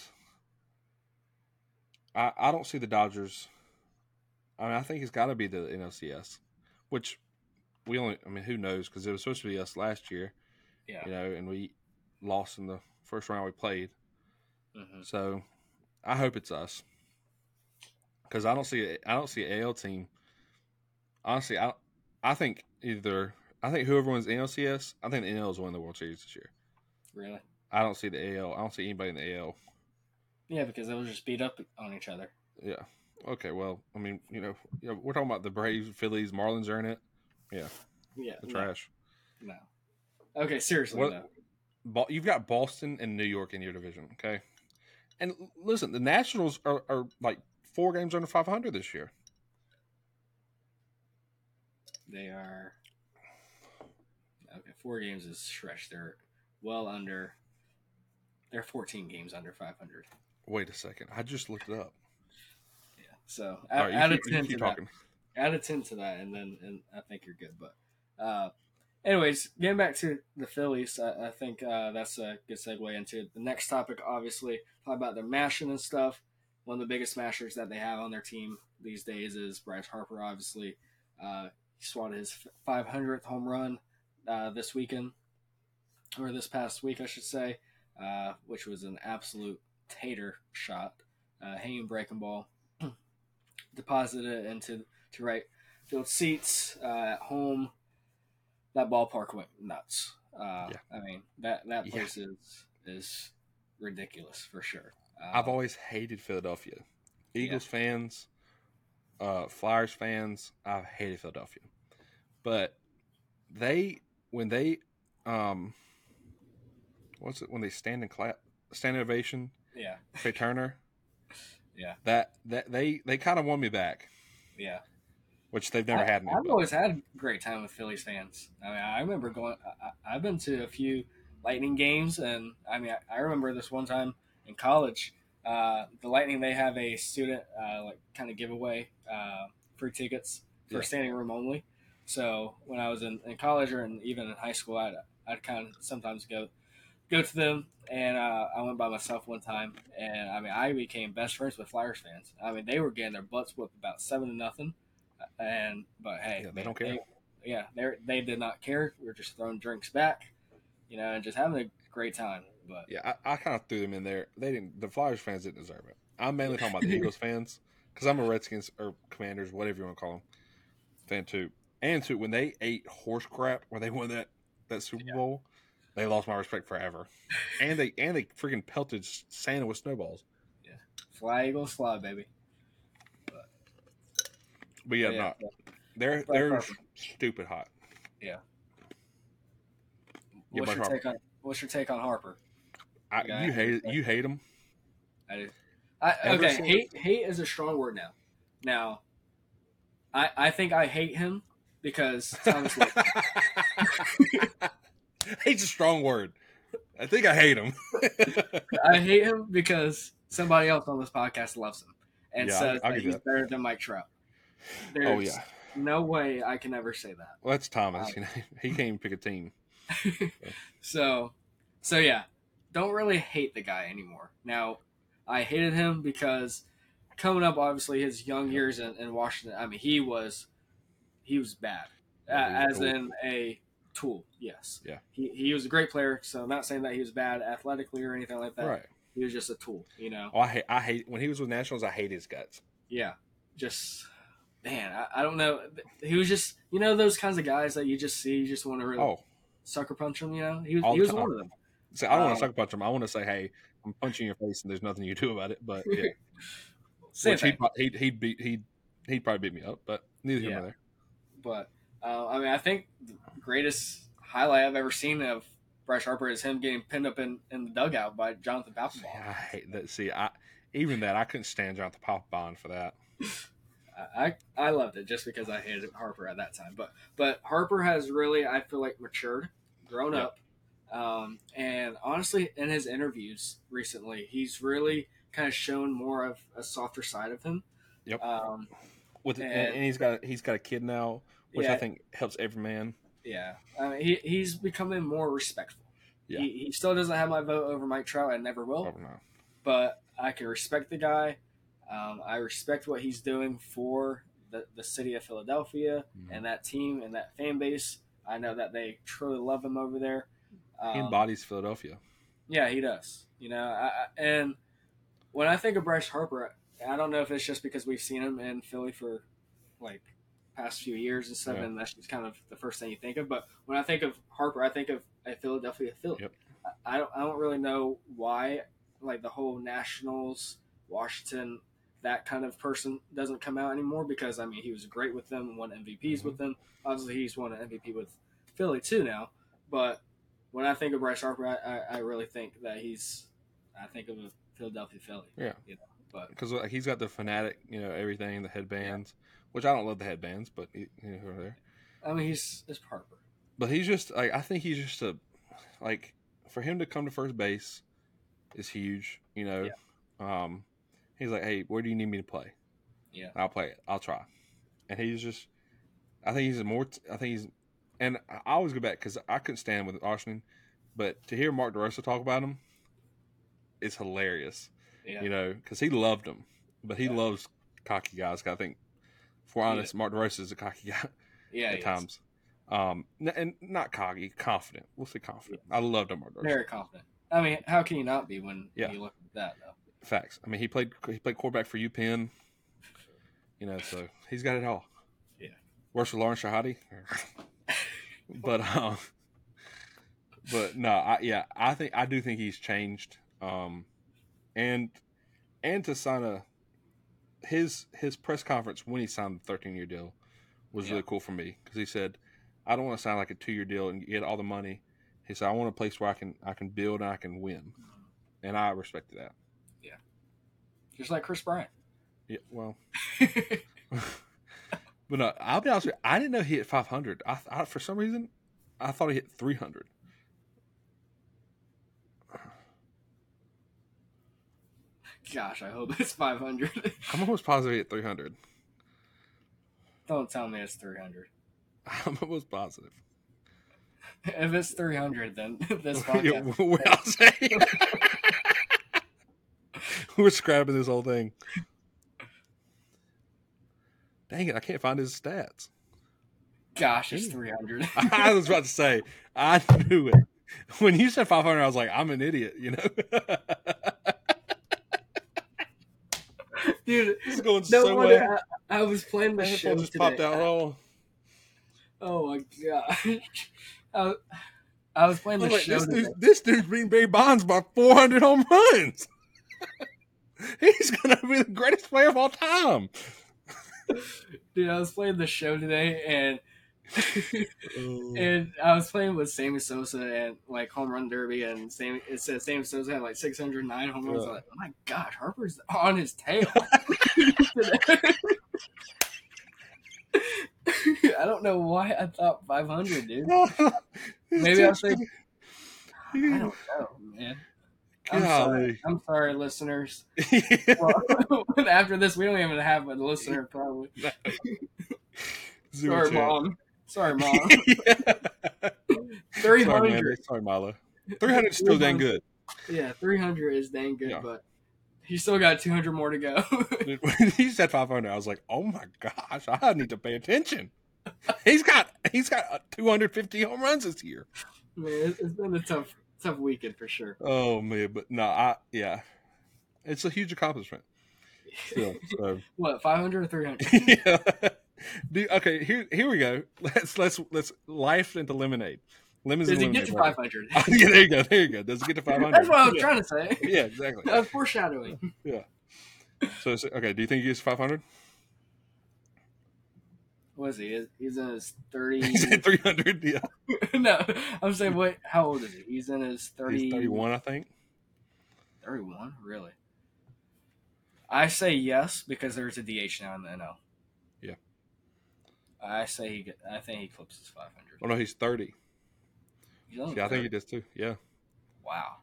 I I don't see the Dodgers. I mean, I think it's got to be the NLCS, which we only. I mean, who knows? Because it was supposed to be us last year, yeah, you know, and we lost in the first round we played. mhm. So I hope it's us because I don't see I don't see an AL team. Honestly, I I think either I think whoever wins NLCS, I think the NL is winning the World Series this year. really, I don't see the AL. I don't see anybody in the AL. yeah, because they'll just beat up on each other. Yeah. Okay. Well, I mean, you know, you know, we're talking about the Braves, Phillies, Marlins are in it. Yeah, Yeah. The no, trash. No. Okay, seriously What-. Bo- You've got Boston and New York in your division. Okay. And listen, the Nationals are, are like four games under 500 this year. They are okay. Four games is stretch. They're well under. They're 14 games under 500. Wait a second. I just looked it up. Yeah. So All add, right, add a keep, you 10 keep to that. talking. add a 10 to that and then and i think you're good but uh anyways getting back to the phillies i, I think uh that's a good segue into the next topic obviously. Talk about their mashing and stuff. One of the biggest mashers that they have on their team these days is bryce harper obviously. Uh he swatted his 500th home run uh this weekend or this past week i should say uh which was an absolute tater shot. Uh hanging breaking ball. Deposited it into to right field seats uh, at home. That ballpark went nuts. Uh, Yeah. I mean that that Yeah. place is is ridiculous for sure. Uh, I've always hated Philadelphia. Eagles fans, uh, Flyers fans, I've hated Philadelphia. But they when they um what's it when they stand and clap stand ovation, yeah Trea Turner, yeah that that they they kind of won me back, yeah. Which they've never I, had. I've always had a great time with Phillies fans. I mean, I remember going. I, I've been to a few Lightning games, and I mean, I, I remember this one time in college. Uh, the Lightning they have a student uh, like kind of giveaway uh, free tickets for Yeah. standing room only. So when I was in, in college or in, even in high school, I'd I'd kind of sometimes go go to them, and uh, I went by myself one time, and I mean I became best friends with Flyers fans. I mean they were getting their butts whipped about seven to nothing, and but hey, Yeah, they don't care. yeah, they they did not care. We were just throwing drinks back, you know, and just having a great time. But Yeah, I, I kind of threw them in there. They didn't. The Flyers fans didn't deserve it. I'm mainly talking about the Eagles fans because I'm a Redskins or Commanders, whatever you want to call them, fan too. And too, when they ate horse crap when they won that that Super Bowl, they lost my respect forever. and they and they freaking pelted Santa with snowballs. Yeah, fly Eagles fly, baby. But yeah, Yeah, not yeah. they're they're stupid hot. Yeah, What's your Harper. take on What's your take on Harper? I, Yeah, you hate you hate them. I do. I, okay, hate hate is a strong word now. Now, I I think I hate him because Thomas. Hate's a strong word. I think I hate him. I hate him because somebody else on this podcast loves him and Yeah, says he's that. better than Mike Trout. There's oh yeah. no way I can ever say that. Well, that's Thomas. You know, he can't even pick a team. So, so yeah, don't really hate the guy anymore. Now, I hated him because coming up, obviously his young years in, in Washington. I mean, he was he was bad, Yeah, he was uh, as a tool. in a tool. Yes. Yeah. He he was a great player. So I'm not saying that he was bad athletically or anything like that. Right. He was just a tool. You know. Oh, I hate. I hate when he was with Nationals. I hate his guts. Yeah. Just. Man, I, I don't know. He was just, you know, those kinds of guys that you just see, you just want to really Oh, sucker punch him. You know, he was, All he was time. one of them. so I don't want Um, to sucker punch him. I want to say, hey, I'm punching your face, and there's nothing you do about it. But yeah, which he'd, he'd he'd beat he'd he'd probably beat me up, but neither here Yeah. nor there. But uh, I mean, I think the greatest highlight I've ever seen of Bryce Harper is him getting pinned up in, in the dugout by Jonathan See, Papelbon. I hate that. See, I even that I couldn't stand Jonathan Papelbon for that. I, I loved it just because I hated Harper at that time. But but Harper has really I feel like matured, grown Yeah. up, um, and honestly, in his interviews recently, he's really kind of shown more of a softer side of him. Yep. Um, With and, And- and he's got he's got a kid now, which yeah, I think helps every man. Yeah, I mean, he he's becoming more respectful. Yeah. He, he still doesn't have my vote over Mike Trout. I never will. Not. but I can respect the guy. Um, I respect what he's doing for the, the city of Philadelphia Mhm. and that team and that fan base. I know that they truly love him over there. He Um, embodies Philadelphia. yeah, he does. You know, I, I, and when I think of Bryce Harper, I don't know if it's just because we've seen him in Philly for like past few years and stuff, Yeah. and that's just kind of the first thing you think of. But when I think of Harper, I think of a Philadelphia Philly. Yep. I, I don't, I don't really know why, like the whole Nationals, Washington, that kind of person doesn't come out anymore. Because I mean, he was great with them, won MVPs with them. Obviously, he's won an MVP with Philly too now. But when I think of Bryce Harper, I, I, I really think that he's, I think of a Philadelphia Philly. Yeah. You know, but because like, he's got the fanatic, you know, everything, the headbands, which I don't love the headbands, but he, you know, who are there. I mean, he's it's Harper. But he's just like I think he's just a like for him to come to first base is huge. You know, um, he's like, hey, where do you need me to play? Yeah. I'll play it. I'll try. And he's just, I think he's a more. I think he's, and I always go back because I couldn't stand with Washington, but to hear Mark DeRosa talk about him, is hilarious. Yeah. You know, because he loved him, but he Yeah. loves cocky guys. 'cause I think, for honest, Mark DeRosa is a cocky guy yeah. at he is. times. Um, and not cocky, confident. We'll say confident. I loved him, Mark DeRosa. Very confident. I mean, how can you not be when, Yeah. when you look at that though? Facts. I mean, he played he played quarterback for UPenn. You know, so he's got it all. Yeah. Worse for Lawrence Shehadi. but um, but no, I yeah, I think I do think he's changed. Um, and and to sign a his his press conference when he signed the 13 year deal was Yeah. really cool for me because he said, "I don't want to sign like a two year deal and get all the money." He said, "I want a place where I can I can build and I can win," and I respected that. Just like Kris Bryant. Yeah, well, but no, I'll be honest with you. I didn't know he hit 500. I, I for some reason, I thought he hit 300. Gosh, I hope it's 500. I'm almost positive he hit 300. Don't tell me it's 300. I'm almost positive. If it's 300, then this Yeah, podcast. we're not saying. we're scrapping this whole thing. Dang it! I can't find his stats. Gosh, it's 300. I was about to say, I knew it. When you said 500, I was like, I'm an idiot, you know? Dude, this is going no so well. I, I was playing the My show just today. popped out. Oh, Oh my god. I, I was playing the like, show this, dude, this dude's beating Barry Bonds by 400 home runs. He's going to be the greatest player of all time. Dude, I was playing the show today and and I was playing with Sammy Sosa and like home run derby and Sammy it said Sammy Sosa had like six hundred nine home runs. Yeah. I'm like, oh my god, Harper's on his tail. I don't know why I thought five hundred, dude. Maybe I was thinking I don't know, man. I'm sorry. I'm sorry, listeners. Well, after this, we don't even have a listener, probably. Sorry, mom. Sorry, mom. Yeah. Three hundred. Sorry, Milo. 300 is still dang good. Yeah, three hundred is dang good, Yeah. but he's still got two hundred more to go. He said 500, I was like, "Oh my gosh, I need to pay attention." He's got he's got uh, 250 home runs this year. Man, it's been a tough, tough weekend for sure. Oh man, but no, I yeah, it's a huge accomplishment. Still, so What, five hundred or three hundred? yeah. Do, okay, here here we go. Let's let's let's life into lemonade. Lemons Does he get to lemonade, five hundred? brother. yeah, there you go. There you go. Does it get to 500? That's what I was yeah. trying to say. Yeah, exactly. I foreshadowing. Yeah. So it's- okay, do you think he gets 500? What is he? He's- He's in his thirty. He's at 300. Yeah, no, I'm saying, wait, how old is he? He's in his 30, he's 31, I think. 31? Really? I say yes because there's a DH now in the NL. Yeah. I say he. I think he clips his 500. Oh no, he's 30. He's Yeah, I think he 30. does too. Yeah, Wow.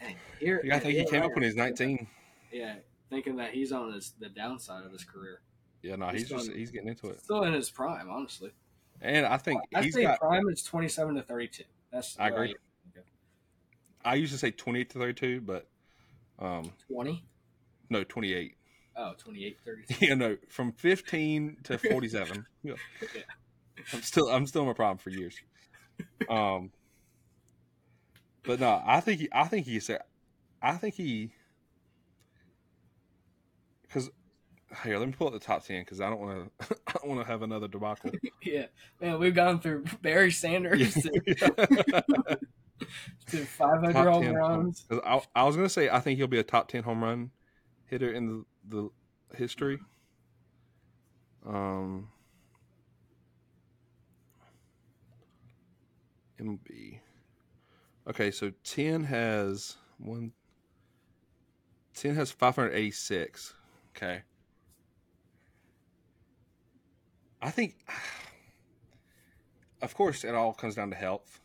Dang. Here, I think he came up when he was 19. Yeah, thinking that he's on his the downside of his career. Yeah, no, He's he's just done- he's getting into it, Still in his prime, honestly. and I think I he's say got. prime is 27 to 32. That's I agree. I used to say 28 to 32, but um, 20? no, 28. Oh, 28, 32. Yeah, no, from 15 to 47. yeah. Yeah. I'm still I'm still in my problem for years. Um, but no, I think he, I think he said, I think he, because here, let me pull up the top 10 because I don't want to I don't want to have another debacle. yeah, man, we've gone through Barry Sanders to, to 500 Top home 10 runs. I, I was gonna say I think he'll be a top ten home run hitter in the, the history. Um, MB. Okay, so ten has one. Ten has five hundred eighty six. Okay. I think, of course, it all comes down to health.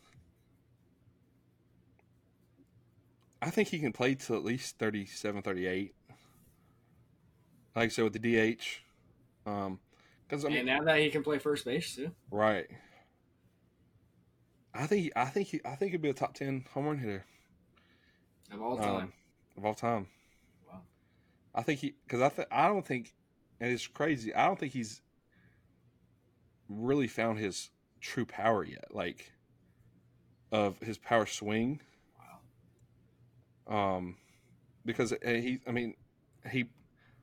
I think he can play till at least 37, 38. Like I said, with the DH. Um, because I mean, and now that he can play first base too. right. I think I think he I think he'd be a top ten home run hitter Of all um, time. of all time. Wow. I think he because I th- I don't think and it's crazy. I don't think he's really found his true power yet. Like of his power swing. Wow. Um, because uh, he, I mean, he,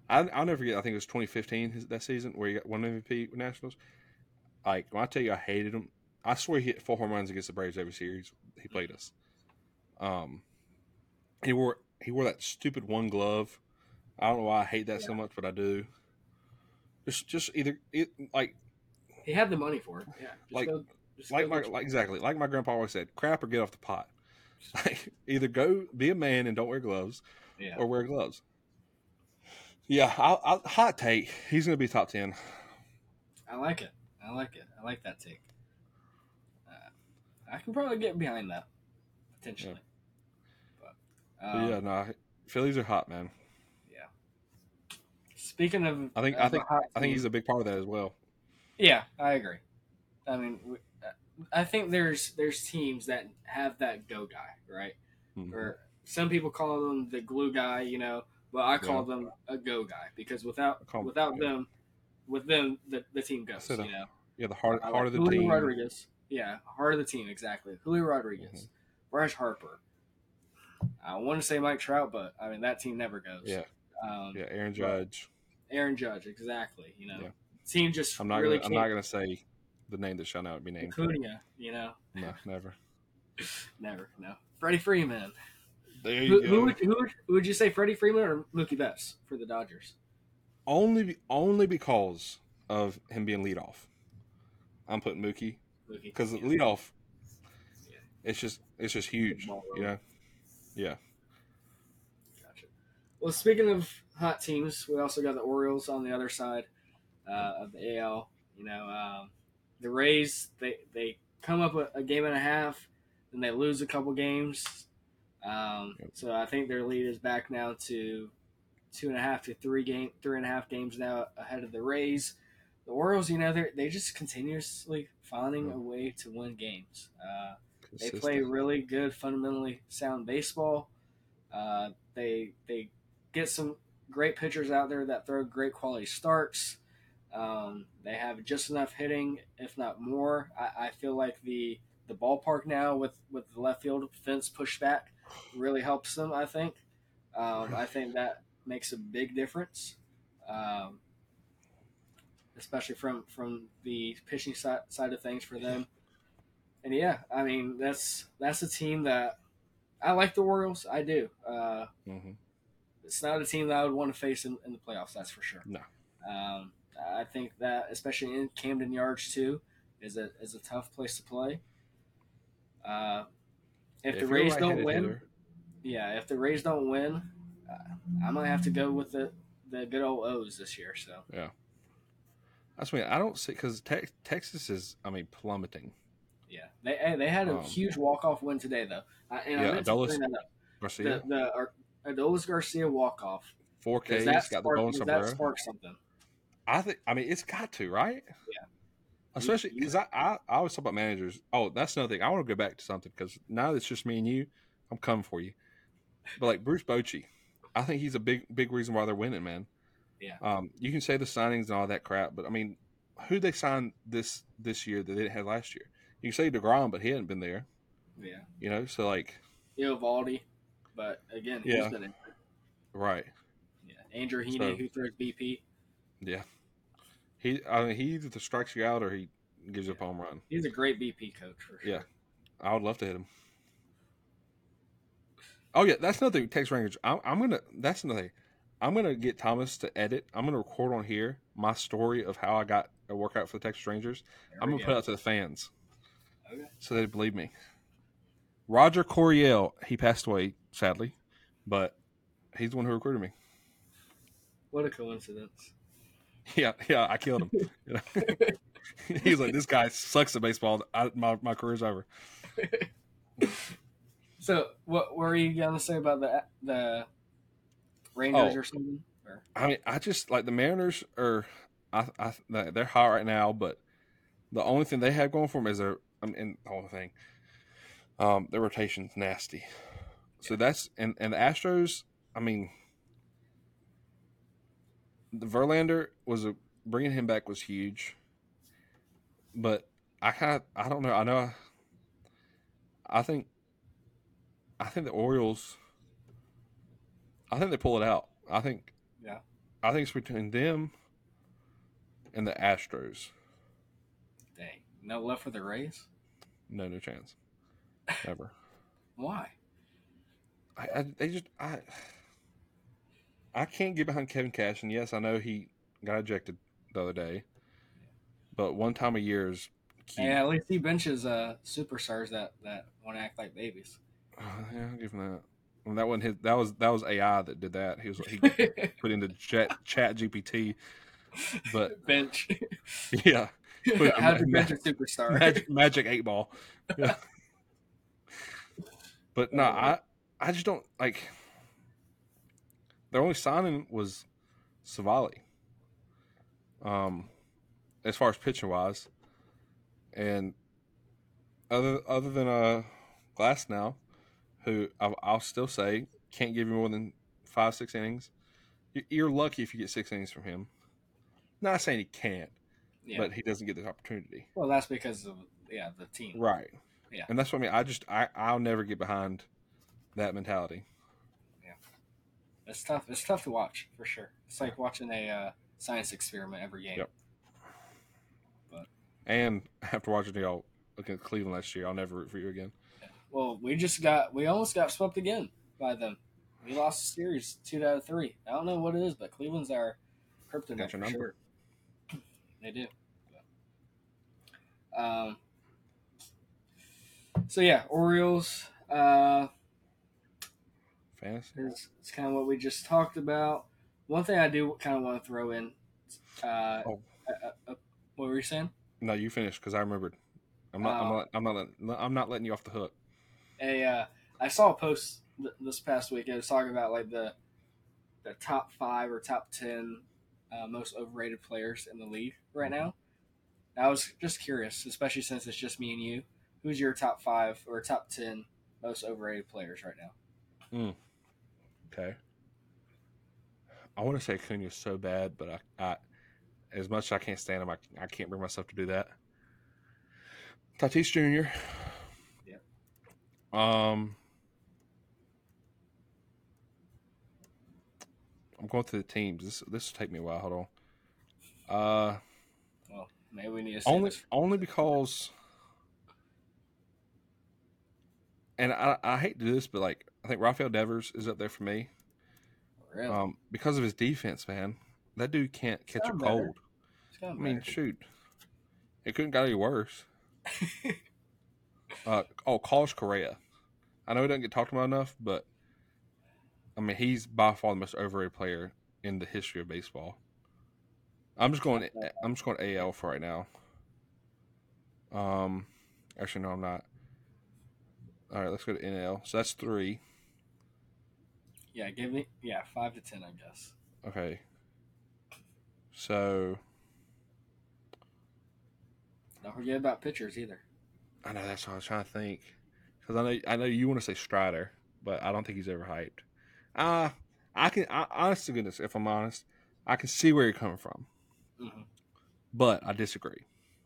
I, I'll never forget. I think it was 2015 his, that season where he got one MVP with Nationals. Like when I tell you, I hated him. I swear he hit four home runs against the Braves every series he played us. Um, he wore he wore that stupid one glove. I don't know why I hate that so much, but I do. Just just either it like He had the money for it. Yeah. Just Like- go, just like my like exactly like my grandpa always said, crap or get off the pot. Like either go be a man and don't wear gloves, yeah. or wear gloves. Yeah, I'll, I'll, hot take. He's going to be top ten. I like it. I like it. I like that take. Uh, I can probably get behind that potentially. But, But um, yeah, no, Phillies are hot, man. Yeah. Speaking of, I think of I a think I think he's a big part of that as well. Yeah, I agree. I mean, uh, I think there's there's teams that have that go guy, right? Mhm. Or some people call them the glue guy, you know, but I call them a go guy because without call without yeah. them, with them the, the team goes. You know, Yeah, the heart, heart like of the Julio team. Rodriguez, yeah, heart of the team exactly. Julio Rodriguez, Mhm. Bryce Harper. I want to say Mike Trout, but I mean that team never goes. Yeah, Um, yeah, Aaron Judge. Aaron Judge, exactly. You know, Yeah. Team just I'm not. really gonna, I'm not gonna say the name that shall not be named. Acuna, you know, No, never. never, no. Freddie Freeman. There you Who, go. who, would, who, would, who would you say, Freddie Freeman or Mookie Betts for the Dodgers? only only because of him being leadoff. I'm putting Mookie because yeah. leadoff, Yeah. it's just it's just huge. You know. Yeah. Gotcha. Well, speaking of hot teams, we also got the Orioles on the other side uh, of the AL. You know, um, the Rays they they come up a, a game and a half, then they lose a couple games. Um, Yep. So I think their lead is back now to two and a half to three game three and a half games now ahead of the Rays. The Orioles, you know, they they just continuously finding a way to win games. Uh, they play really good, fundamentally sound baseball. Uh, they they get some great pitchers out there that throw great quality starts. Um, they have just enough hitting, if not more. I, I feel like the the ballpark now with with the left field fence pushed back really helps them. I think. Um, I think that makes a big difference, um, especially from from the pitching side, side of things for them. And yeah, I mean that's that's a team that I like the Orioles. I do. Uh, Mhm. it's not a team that I would want to face in, in the playoffs. That's for sure. No. I think that especially in Camden Yards too is a is a tough place to play. Uh, if If the Rays don't win, hitter, yeah, if the Rays don't win, uh, I might have to go with the the good old O's this year. So yeah, that's me. I don't see because te- Texas is. I mean, plummeting. yeah, they they had a Um, huge walk off win today though. I, and I Yeah, to Adolis bring that up. Garcia, The the Ar- Adolis Garcia walk off. four Ks, got the golden does that sombrero. spark something? I think. I mean, it's got to right. Yeah. Especially You- because I, I I always talk about managers. Oh, that's another thing. I want to go back to something because now that it's just me and you, I'm coming for you. But like Bruce Bochy, I think he's a big big reason why they're winning, man. Yeah. Um, you can say the signings and all that crap, but I mean, who they signed this this year that they didn't have last year? You can say Degrom, but he hadn't been there. Yeah, You know, so like, Yeah, Valdi, but again, he's Yeah. right? Yeah, Andrew Heaney, So- who throws BP. Yeah. He, I mean, he either strikes you out or he gives you a home run. He's a great BP coach for sure. Yeah. I would love to hit him. Oh yeah, that's another thing. Text Rangers. I'm, I'm gonna. That's another thing. I'm gonna get Thomas to edit. I'm gonna record on here my story of how I got a workout for the Texas Rangers. There I'm gonna go. put it out to the fans Okay. so they believe me. Roger Coriel, he passed away sadly, but he's the one who recruited me. What a coincidence. Yeah, yeah, I killed him. You know? he was like, "This guy sucks at baseball. I, my my career's over." So, what were you gonna say about the the Rangers Oh. or something? Or, I mean, I just like the Mariners are, I, I, they're hot right now, but the only thing they have going for them is their, I mean, the whole thing, um, their rotation's nasty. So that's and and the Astros, I mean, the Verlander was a bringing him back was huge, but I kind of I don't know I know I think I think the Orioles I think they pull it out. I think Yeah. I think it's between them and the Astros. dang, no love for the Rays. No, no chance. Never. Why? I, I they just I I can't get behind Kevin Cash, and yes, I know he got ejected the other day, but one time a year is cute. Hey, at least he benches uh, superstars that that want to act like babies. Uh, yeah, I'll give him that. And that wasn't his. That was that was AI that did that. He was he put into chat chat GPT, but bench. yeah, put it in How'd you ma- bench a superstar? magic, magic eight ball. Yeah. but no, I I just don't like. Their only signing was Savali. Um, as far as pitching wise, And other other than uh Glasnow, who I'll, I'll still say can't give you more than five six innings. You- You're lucky if you get six innings from him. Not saying he can't, Yeah. but he doesn't get the opportunity. well, that's because of yeah the team. Right. Yeah. And that's what I mean. I just I I'll never get behind that mentality. It's tough. It's tough to watch for sure. It's like watching a uh, science experiment every game. Yep. But And after watching y'all look at Cleveland last year, I'll never root for you again. Well, we just got we almost got swept again by them. We lost the series two out of three. I don't know what it is, but Cleveland's our kryptonite Got your number. sure. They do. Um. So yeah, Orioles. Uh, Is, is kind of what we just talked about. One thing I do kind of want to throw in. Uh, Oh. uh, uh, uh, what were you saying? No, you finished because I remembered. I'm not. I'm Oh. not. I'm not. letting- I'm not letting you off the hook. a uh, I saw a post th- this past week. It was talking about like the the top five or top ten uh, most overrated players in the league right now. I was just curious, especially since it's just me and you. Who's your top five or top ten most overrated players right now? Okay. I want to say Acuna so bad, but I, I, as much as I can't stand him, I, I can't bring myself to do that. Tatis Jr. Yep. Um, I'm going through the teams. This this will take me a while. Hold on. Uh, Well, maybe we need to only only because, and I I hate to do this, but like I think Rafael Devers is up there for me. Really, Um, because of his defense, man. That dude can't catch a better. cold. I mean, better. shoot, it couldn't got any worse. Uh, oh, Carlos Correa. I know he doesn't get talked about enough, but I mean, he's by far the most overrated player in the history of baseball. I'm just going. I'm just going AL for right now. Um, actually, no, I'm not. All right, let's go to NL. So that's three. yeah, give me yeah five to ten, I guess. Okay. So Don't forget about pitchers either. I know that's what I was trying to think. Because I know I know you want to say Strider, but I don't think he's ever hyped. Uh I can I, honest to goodness, if I'm honest, I can see where you're coming from, hmm but I disagree.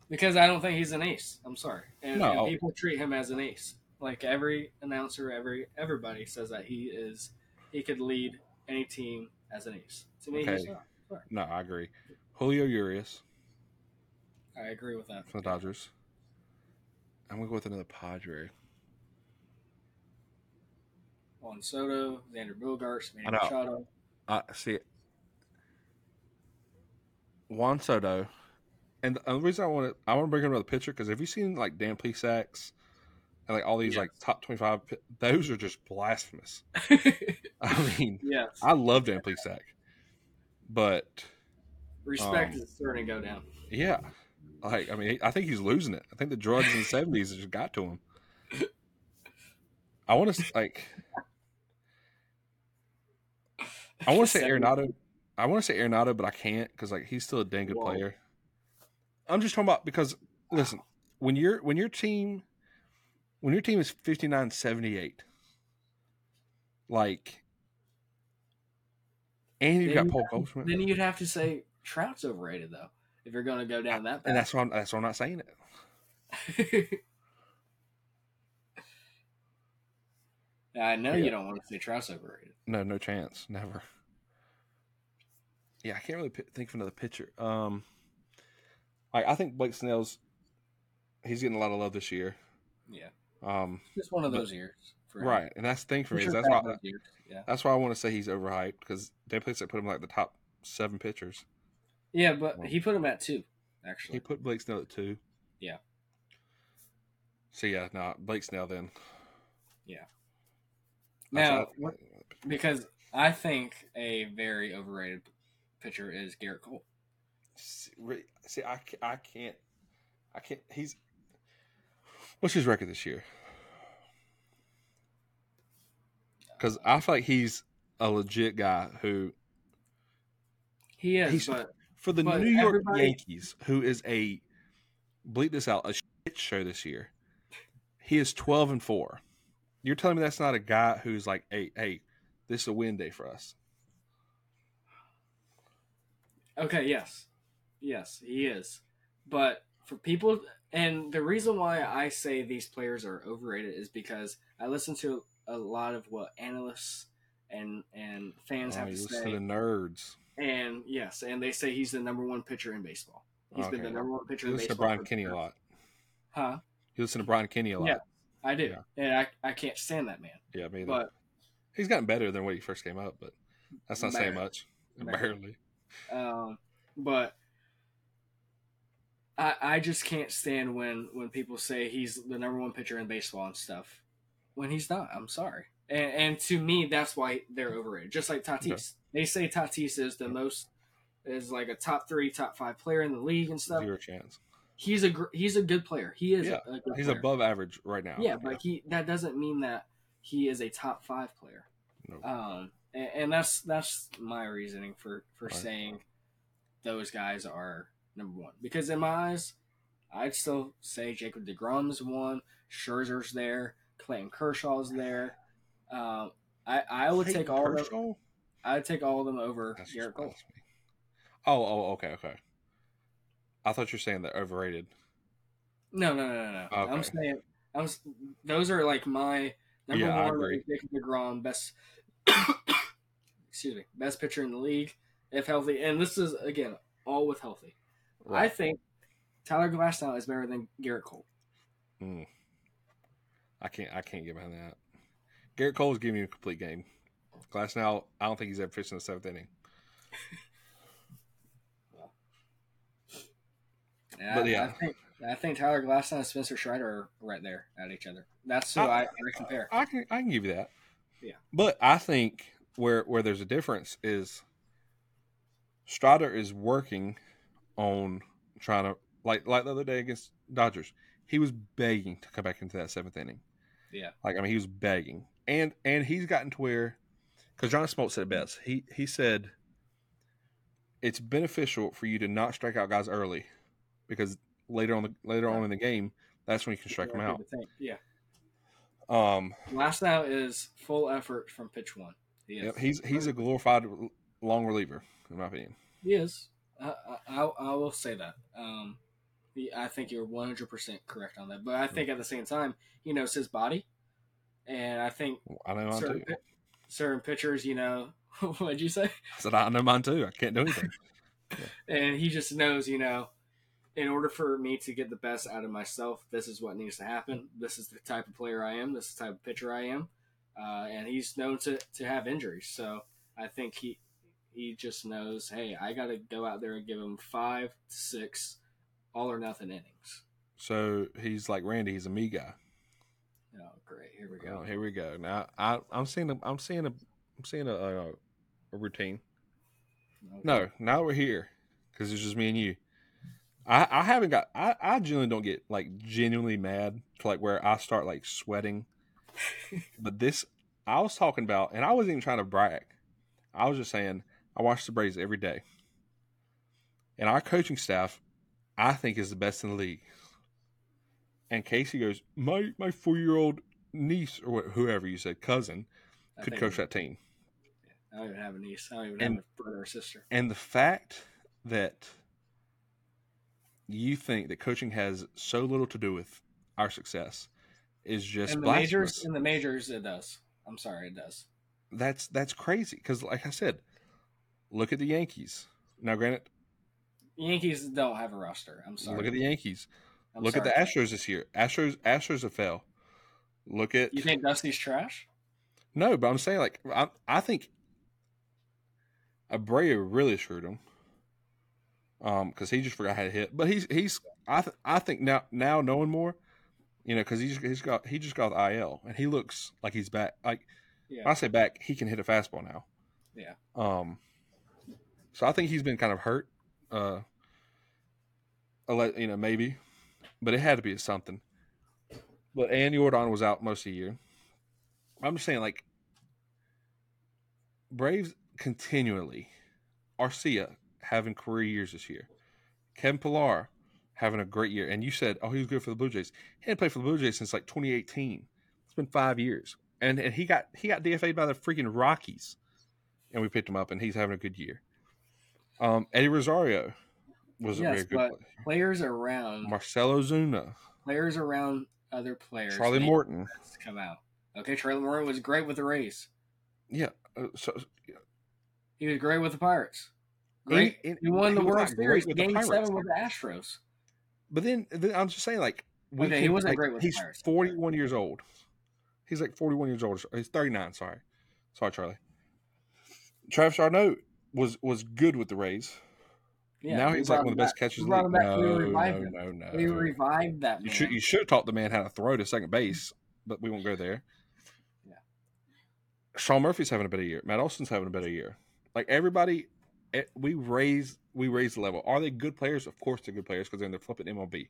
Because I don't think he's an ace. I'm sorry, and, No. and people treat him as an ace. Like every announcer, every everybody says that he is. He could lead any team as an ace. To me, he's Okay. No, I agree. Julio Urias I agree with that. from the Dodgers. I'm gonna go with another Padre. Juan Soto, Xander Bogaerts, Manny. Machado. I see. Juan Soto, and the reason I want to I want to bring him another picture because have you seen like Dan Plesac and like all these like top twenty five? Those are just blasphemous. I mean, yes, I love Dan Plesac, but respect um, is starting to go down. yeah, like I mean, I think he's losing it. I think the drugs in the seventies just got to him. I want to like, I want to say Arenado. I want to say Arenado, but I can't because like he's still a dang good Whoa. player. I'm just talking about because listen, when your when your team when your team is 59-78, like, and you've Then got Paul Goldschmidt, Then you'd have to say Trout's overrated though. If you're going to go down that path. and that's why I'm, that's why I'm not saying it. I know Yeah. you don't want to say Trout's overrated. No, no chance, never. Yeah, I can't really pi think of another pitcher. Um, like I think Blake Snell's he's getting a lot of love this year. Yeah, Um, just one of But- those years. For right, and that's the thing for me. Is that's why. Yeah, that's why I want to say he's overhyped because Dan Plesac put him like the top seven pitchers. yeah, but he put him at two. Actually, He put Blake Snell at two. Yeah. So yeah, no, Blake Snell then. Yeah. Now what- because I think a very overrated pitcher is Gerrit Cole. See, see, I, I can't, I can't. He's what's his record this year? Because I feel like he's a legit guy who, He is, but for the New York Yankees, who is a bleep this out, a shit show this year. He is twelve and four. You're telling me that's not a guy who's like, hey, hey, this is a win day for us. Okay, yes. Yes, he is. But for people and the reason why I say these players are overrated is because I listen to a lot of what analysts and and fans Oh, have you to listen say. to the nerds. And yes, and they say he's the number one pitcher in baseball. He's been the number one pitcher You in listen to. Brian Kenny a lot. Huh? You listen to Brian Kenny a lot. Yeah. I do. Yeah. And I, I can't stand that man. Yeah, me either. But He's gotten better than when he first came up, but that's not saying much. Barely. Barely. Um, but I I just can't stand when when people say he's the number one pitcher in baseball and stuff when he's not. I'm sorry. And, and to me, that's why they're overrated. Just like Tatis, Okay. they say Tatis is the most is like a top three, top five player in the league and stuff. Zero chance. He's a gr- he's a good player. He is. Yeah, a, He's player. above average right now. Yeah, but he that doesn't mean that he is a top five player. No. Um, and, and that's that's my reasoning for for Right. saying those guys are number one. Because in my eyes, I'd still say Jacob Degrom's one, Scherzer's there, Clayton Kershaw's there. Um, I I would Clayton take all of them. I'd take all of them over That's Gerrit Cole. Oh, oh, okay, okay. I thought you were saying they're overrated. No, no, no, no, no. I'm saying I'm. Those are like my number Yeah, I one. agree. Jacob Degrom, best. excuse me, best pitcher in the league if healthy, and this is again all with healthy. I think Tyler Glasnow is better than Gerrit Cole. Mm. I can't. I can't get behind that. Gerrit Cole's giving you a complete game. Glasnow. I don't think he's ever pitched in the seventh inning. And But I, yeah. I think I think Tyler Glasnow and Spencer Strider are right there at each other. That's who I- I, I compare. I can. I can give you that. Yeah. But I think where where there's a difference is Strider is working on trying to like like the other day against Dodgers. He was begging to come back into that seventh inning. Yeah. Like I mean, he was begging, and and he's gotten to where because John Smoltz said it best. He he said it's beneficial for you to not strike out guys early because later on the later on in the game, that's when you can strike them out. Yeah. Um, Glasnow is full effort from pitch one. He. Yep, he's he's a glorified long reliever, in my opinion. He is. I, I, I will say that. Um, I think you're 100% correct on that. But I think at the same time, he knows his body. And I think I know mine certain, too. pi- certain pitchers, you know, what'd you say? I said I know mine too. I can't do anything. And he just knows, you know, in order for me to get the best out of myself, this is what needs to happen. This is the type of player I am. This is the type of pitcher I am. Uh, and he's known to, to have injuries. So I think he he just knows, hey, I got to go out there and give him five six all or nothing innings. so he's like Randy. He's a me guy. Oh, great. Here we Oh, go. here we go. Now I I'm seeing a I'm seeing a I'm seeing a a, a routine. Okay. No, now we're here because it's just me and you. I I haven't got I I genuinely don't get like genuinely mad to like where I start like sweating. but this I was talking about, and I wasn't even trying to brag. I was just saying I watch the Braves every day, and our coaching staff, I think, is the best in the league. And Casey goes, my my four year old niece or whoever you said cousin I could coach that team. I don't even have a niece. I don't even And- have a brother or sister. And the fact that you think that coaching has so little to do with our success is just In the blasphemous. majors, in the majors, it does. I'm sorry, it does. That's that's crazy because, like I said, look at the Yankees. Now, granted, Yankees don't have a roster. I'm sorry. look at the Yankees. I'm look at the. Astros this year. Astros Astros have failed. Look at You think Dusty's trash? no, but I'm saying like I I think Abreu really screwed him. Um, because he just forgot how to hit. But he's he's I th- I think now now knowing more, you know, because he's he's got he just got the IL and he looks like he's back. Like Yeah. when I say back, he can hit a fastball now. Yeah. Um. So I think he's been kind of hurt. Uh. You know, maybe, but it had to be something. But Ann Jordan was out most of the year. I'm just saying, like, Braves continually, Arcia having career years this year, Kevin Pillar having a great year. And you said, oh, he was good for the Blue Jays. He hadn't played for the Blue Jays since like 2018. It's been five years, and and he got he got DFA'd by the freaking Rockies, and we picked him up, and he's having a good year. Um, Eddie Rosario was a Yes, very good but player. players around Marcell Ozuna, players around other players. Charlie Morton. come out. Okay, Charlie Morton was great with the Rays. Yeah, uh, so He was great with the Pirates. Great. And- and he won the he World Series, with the Game Pirates. Seven with the Astros. But then, then I'm just saying, like, we Okay, he wasn't like, great with the He's Pirates. 41 years old. He's like 41 years old. He's 39. Sorry, sorry, Charlie. Travis d'Arnaud was was good with the Rays. Yeah, now he's like one of the best back. catchers. In the league. We No, revived no, no, no. We revived that man. You should you should have taught the man how to throw to second base, but we won't go there. Yeah. Sean Murphy's having a better year. Matt Olson's having a better year. Like everybody, eh, we raise we raise the level. Are they good players? Of course they're good players because they're in the flipping MLB.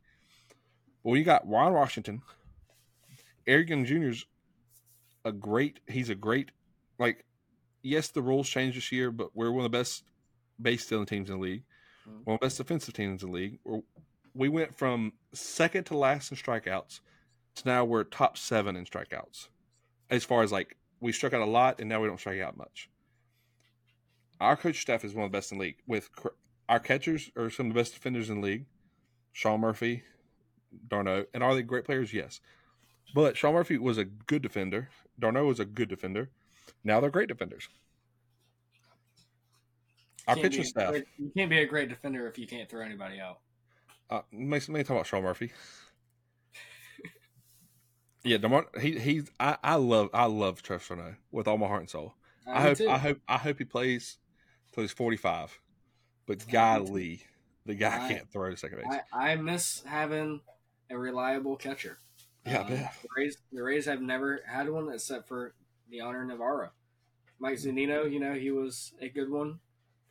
But when you got Ron Washington, Eric Young Jr.'s a great. He's a great. Like, yes, the rules changed this year, but we're one of the best base stealing teams in the league. Mhm. One of the best defensive teams in the league. We're, we went from second to last in strikeouts to now we're top seven in strikeouts. As far as like we struck out a lot and now we don't strike out much. Our coach staff is one of the best in the league. With cr- our catchers are some of the best defenders in the league. Sean Murphy, d'Arnaud, and are they great players? Yes, but Sean Murphy was a good defender. d'Arnaud was a good defender. Now they're great defenders. Our pitching staff. great- you can't be a great defender if you can't throw anybody out. Uh, let me talk about Sean Murphy. yeah, Demar, he he's I, I love I love Trevor Sano with all my heart and soul. I, do hope too. I hope I hope he plays till he's forty five. But I do golly, the guy I- can't throw to second base. I, I miss having a reliable catcher. yeah, I Um, the Rays, the Rays have never had one except for Dioner Navarro. Mike Zunino, you know, he was a good one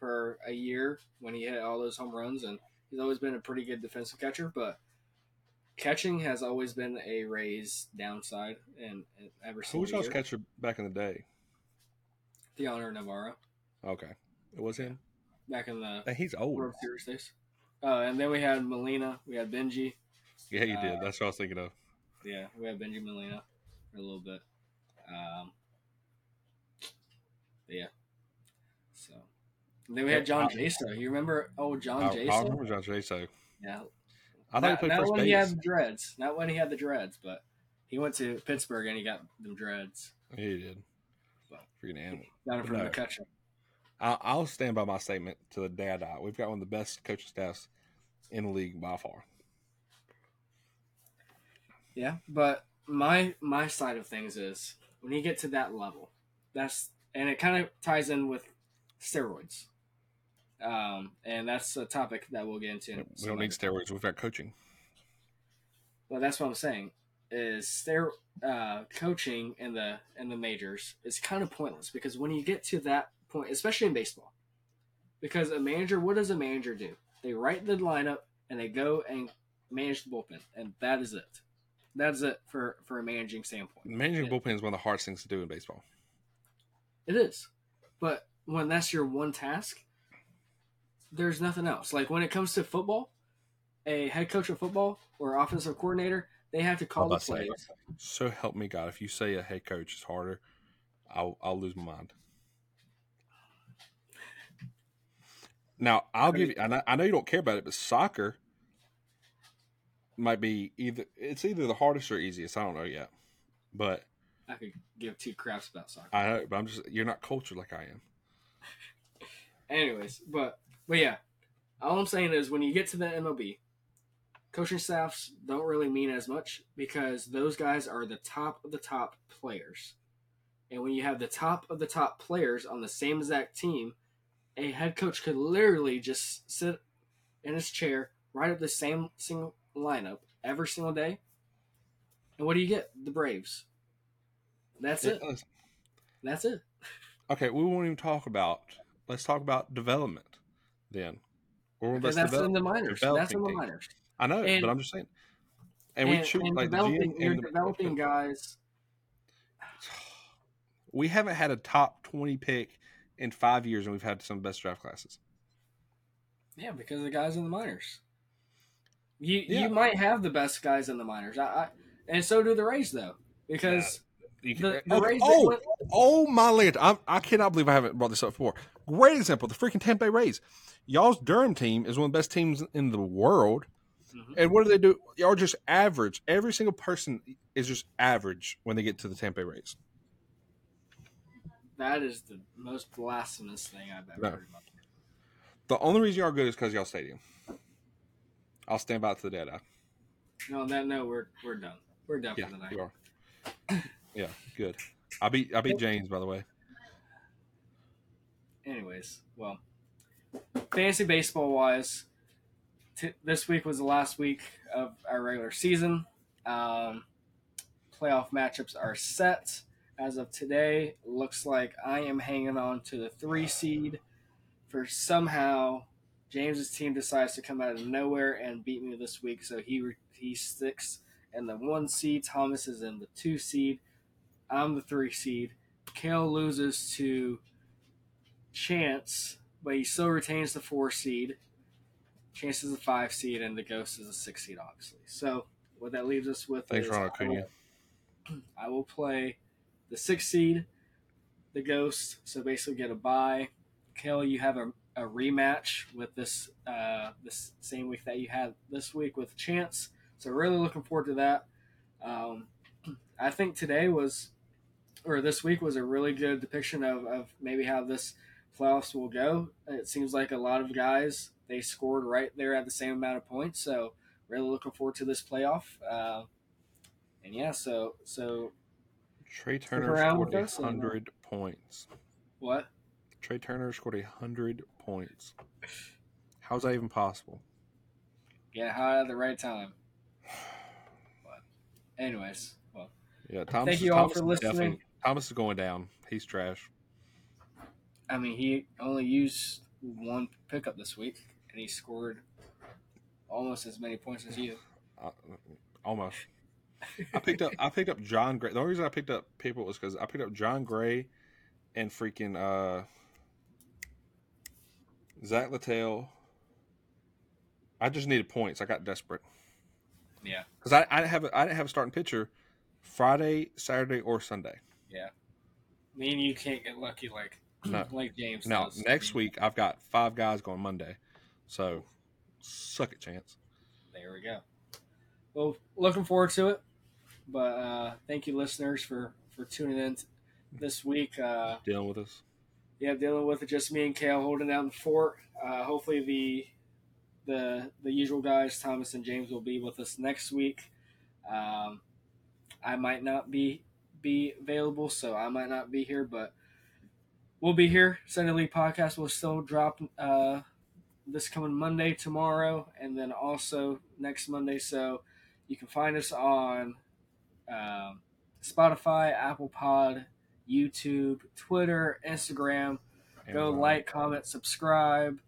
for a year when he hit all those home runs, and he's always been a pretty good defensive catcher. But catching has always been a Rays downside, and, and ever Who was since y'all's catcher back in the day? Dioner Navarro Okay, it was him. back in the Hey, he's old. World Series days. Uh, and then we had Molina, we had Benji. Yeah, you did. Uh, That's what I was thinking of. Yeah, we had Bengie Molina for a little bit. Um, yeah. So and then we had John Jaso. You remember? Oh, John I, I Jaso. remember John Jaso. Yeah. I thought not he played not first when base. he had the dreads. Not when he had the dreads, but he went to Pittsburgh and he got them dreads. Yeah, he did. But- Freaking animal. Down in front No. catcher. I'll, I'll stand by my statement to the day I die. We've got one of the best coaching staffs in the league by far. Yeah, but my my side of things is when you get to that level, that's and it kind of ties in with steroids. Um, and that's a topic that we'll get into. We don't need steroids. We've got coaching. Well, that's what I'm saying. Is stero- uh, coaching in the in the majors is kind of pointless because when you get to that point, especially in baseball, because a manager, what does a manager do? They write the lineup and they go and manage the bullpen, and that is it. That is it for for a managing standpoint. Managing Yeah. bullpen is one of the hardest things to do in baseball. It is, but when that's your one task, there's nothing else. Like when it comes to football, a head coach of football or offensive coordinator, they have to call the about to say, plays. So help me God, if you say a head coach is harder, I'll I'll lose my mind. Now I'll give you. I, I know you don't care about it, but soccer might be either. It's either the hardest or easiest. I don't know yet, but I could give two craps about soccer. I know. But I'm just. You're not cultured like I am. Anyways, but but yeah, all I'm saying is when you get to the MLB, coaching staffs don't really mean as much because those guys are the top of the top players, and when you have the top of the top players on the same exact team, a head coach could literally just sit in his chair, write up the same single lineup every single day, and what do you get? The Braves. That's it. Listen, That's it. Okay, we won't even talk about. Let's talk about development then. We're one of the that's in the minors. That's in the minors. I know, and- but I'm just saying. And, we choose like the developing, you're the- developing guys. We haven't had a top twenty pick in five years, and we've had some of the best draft classes. Yeah, because the guys in the minors. You Yeah. you might have the best guys in the minors. I, I and so do the Rays though, because can- the, the oh, oh, oh my land! I, I cannot believe I haven't brought this up before. Great example: the freaking Tampa Bay Rays. Y'all's Durham team is one of the best teams in the world. Mhm. And what do they do? Y'all just average. Every single person is just average when they get to the Tampa Bay Rays. that is the most blasphemous thing I've ever No. heard. About. The only reason y'all are good is because y'all stadium. I'll stand by it to the dead eye. No, on that note, we're we're done. We're done Yeah, for the night. Yeah, good. I beat I beat James by the way. anyways, well, fantasy baseball wise, t- this week was the last week of our regular season. Um, playoff matchups are set as of today. Looks like I am hanging on to the three seed. For somehow, James's team decides to come out of nowhere and beat me this week, so he he sticks in the one seed. Thomas is in the two seed. I'm the three seed. Cale loses to Chance, but he still retains the four seed. Chance is a five seed, and the Ghost is a six seed, obviously. So what that leaves us with Thanks, is Ron I will, I will play the six seed, the Ghost. So basically, get a bye. Cale, you have a, a rematch with this uh, this same week that you had this week with Chance. So really looking forward to that. Um, I think today was, or this week was a really good depiction of, of maybe how this playoffs will go. It seems like a lot of guys they scored right there at the same amount of points. So really looking forward to this playoff. Uh, and yeah, so so Trea Turner scored a hundred points. what? Trea Turner scored a hundred points. How's that even possible? Get hot at the right time. But anyways, well, Yeah, Thomas. Thank you all for is listening. Thomas is going down. He's trash. I mean he only used one pickup this week, and he scored almost as many points as you. Uh, almost. I picked up. I picked up Jon Gray. The only reason I picked up people was because I picked up Jon Gray and freaking uh, Zach Littell. I just needed points. I got desperate Yeah, because I, I didn't have a, I didn't have a starting pitcher Friday, Saturday, or Sunday. Me and you can't get lucky like No. like James. Now does. next week I've got five guys going Monday, so suck it, chance. There we go. Well, looking forward to it. But uh, thank you, listeners, for for tuning in t- this week. Uh, Dealing with us. yeah, dealing with it, just me and Cale holding down the fort. Uh, hopefully, the the the usual guys, Thomas and James, will be with us next week. Um, I might not be be available, so I might not be here, but we'll be here. Sunday League podcast will still drop uh, this coming Monday, tomorrow, and then also next Monday. So you can find us on um, Spotify, Apple Pod, YouTube, Twitter, Instagram. Go uh, like, comment, subscribe,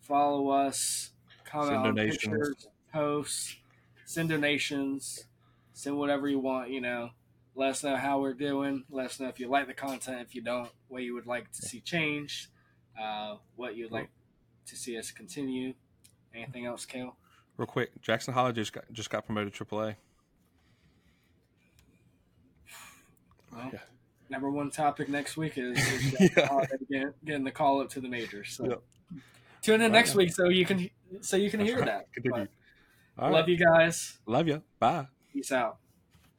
follow us, comment on donations. pictures, posts, send donations, send whatever you want. You know, let us know how we're doing. Let us know if you like the content. If you don't, what you would like to see changed, uh, what you'd like to see us continue. Anything else, Cale? Real quick, Jackson Holliday just got just got promoted to AAA. Well, Yeah. number one topic next week is, is Yeah. uh, getting, getting the call up to the majors. So Yep. tune in Right. next week so you can so you can That's hear right. that. Continue. But All love right. you guys. Love you. Bye. Peace out.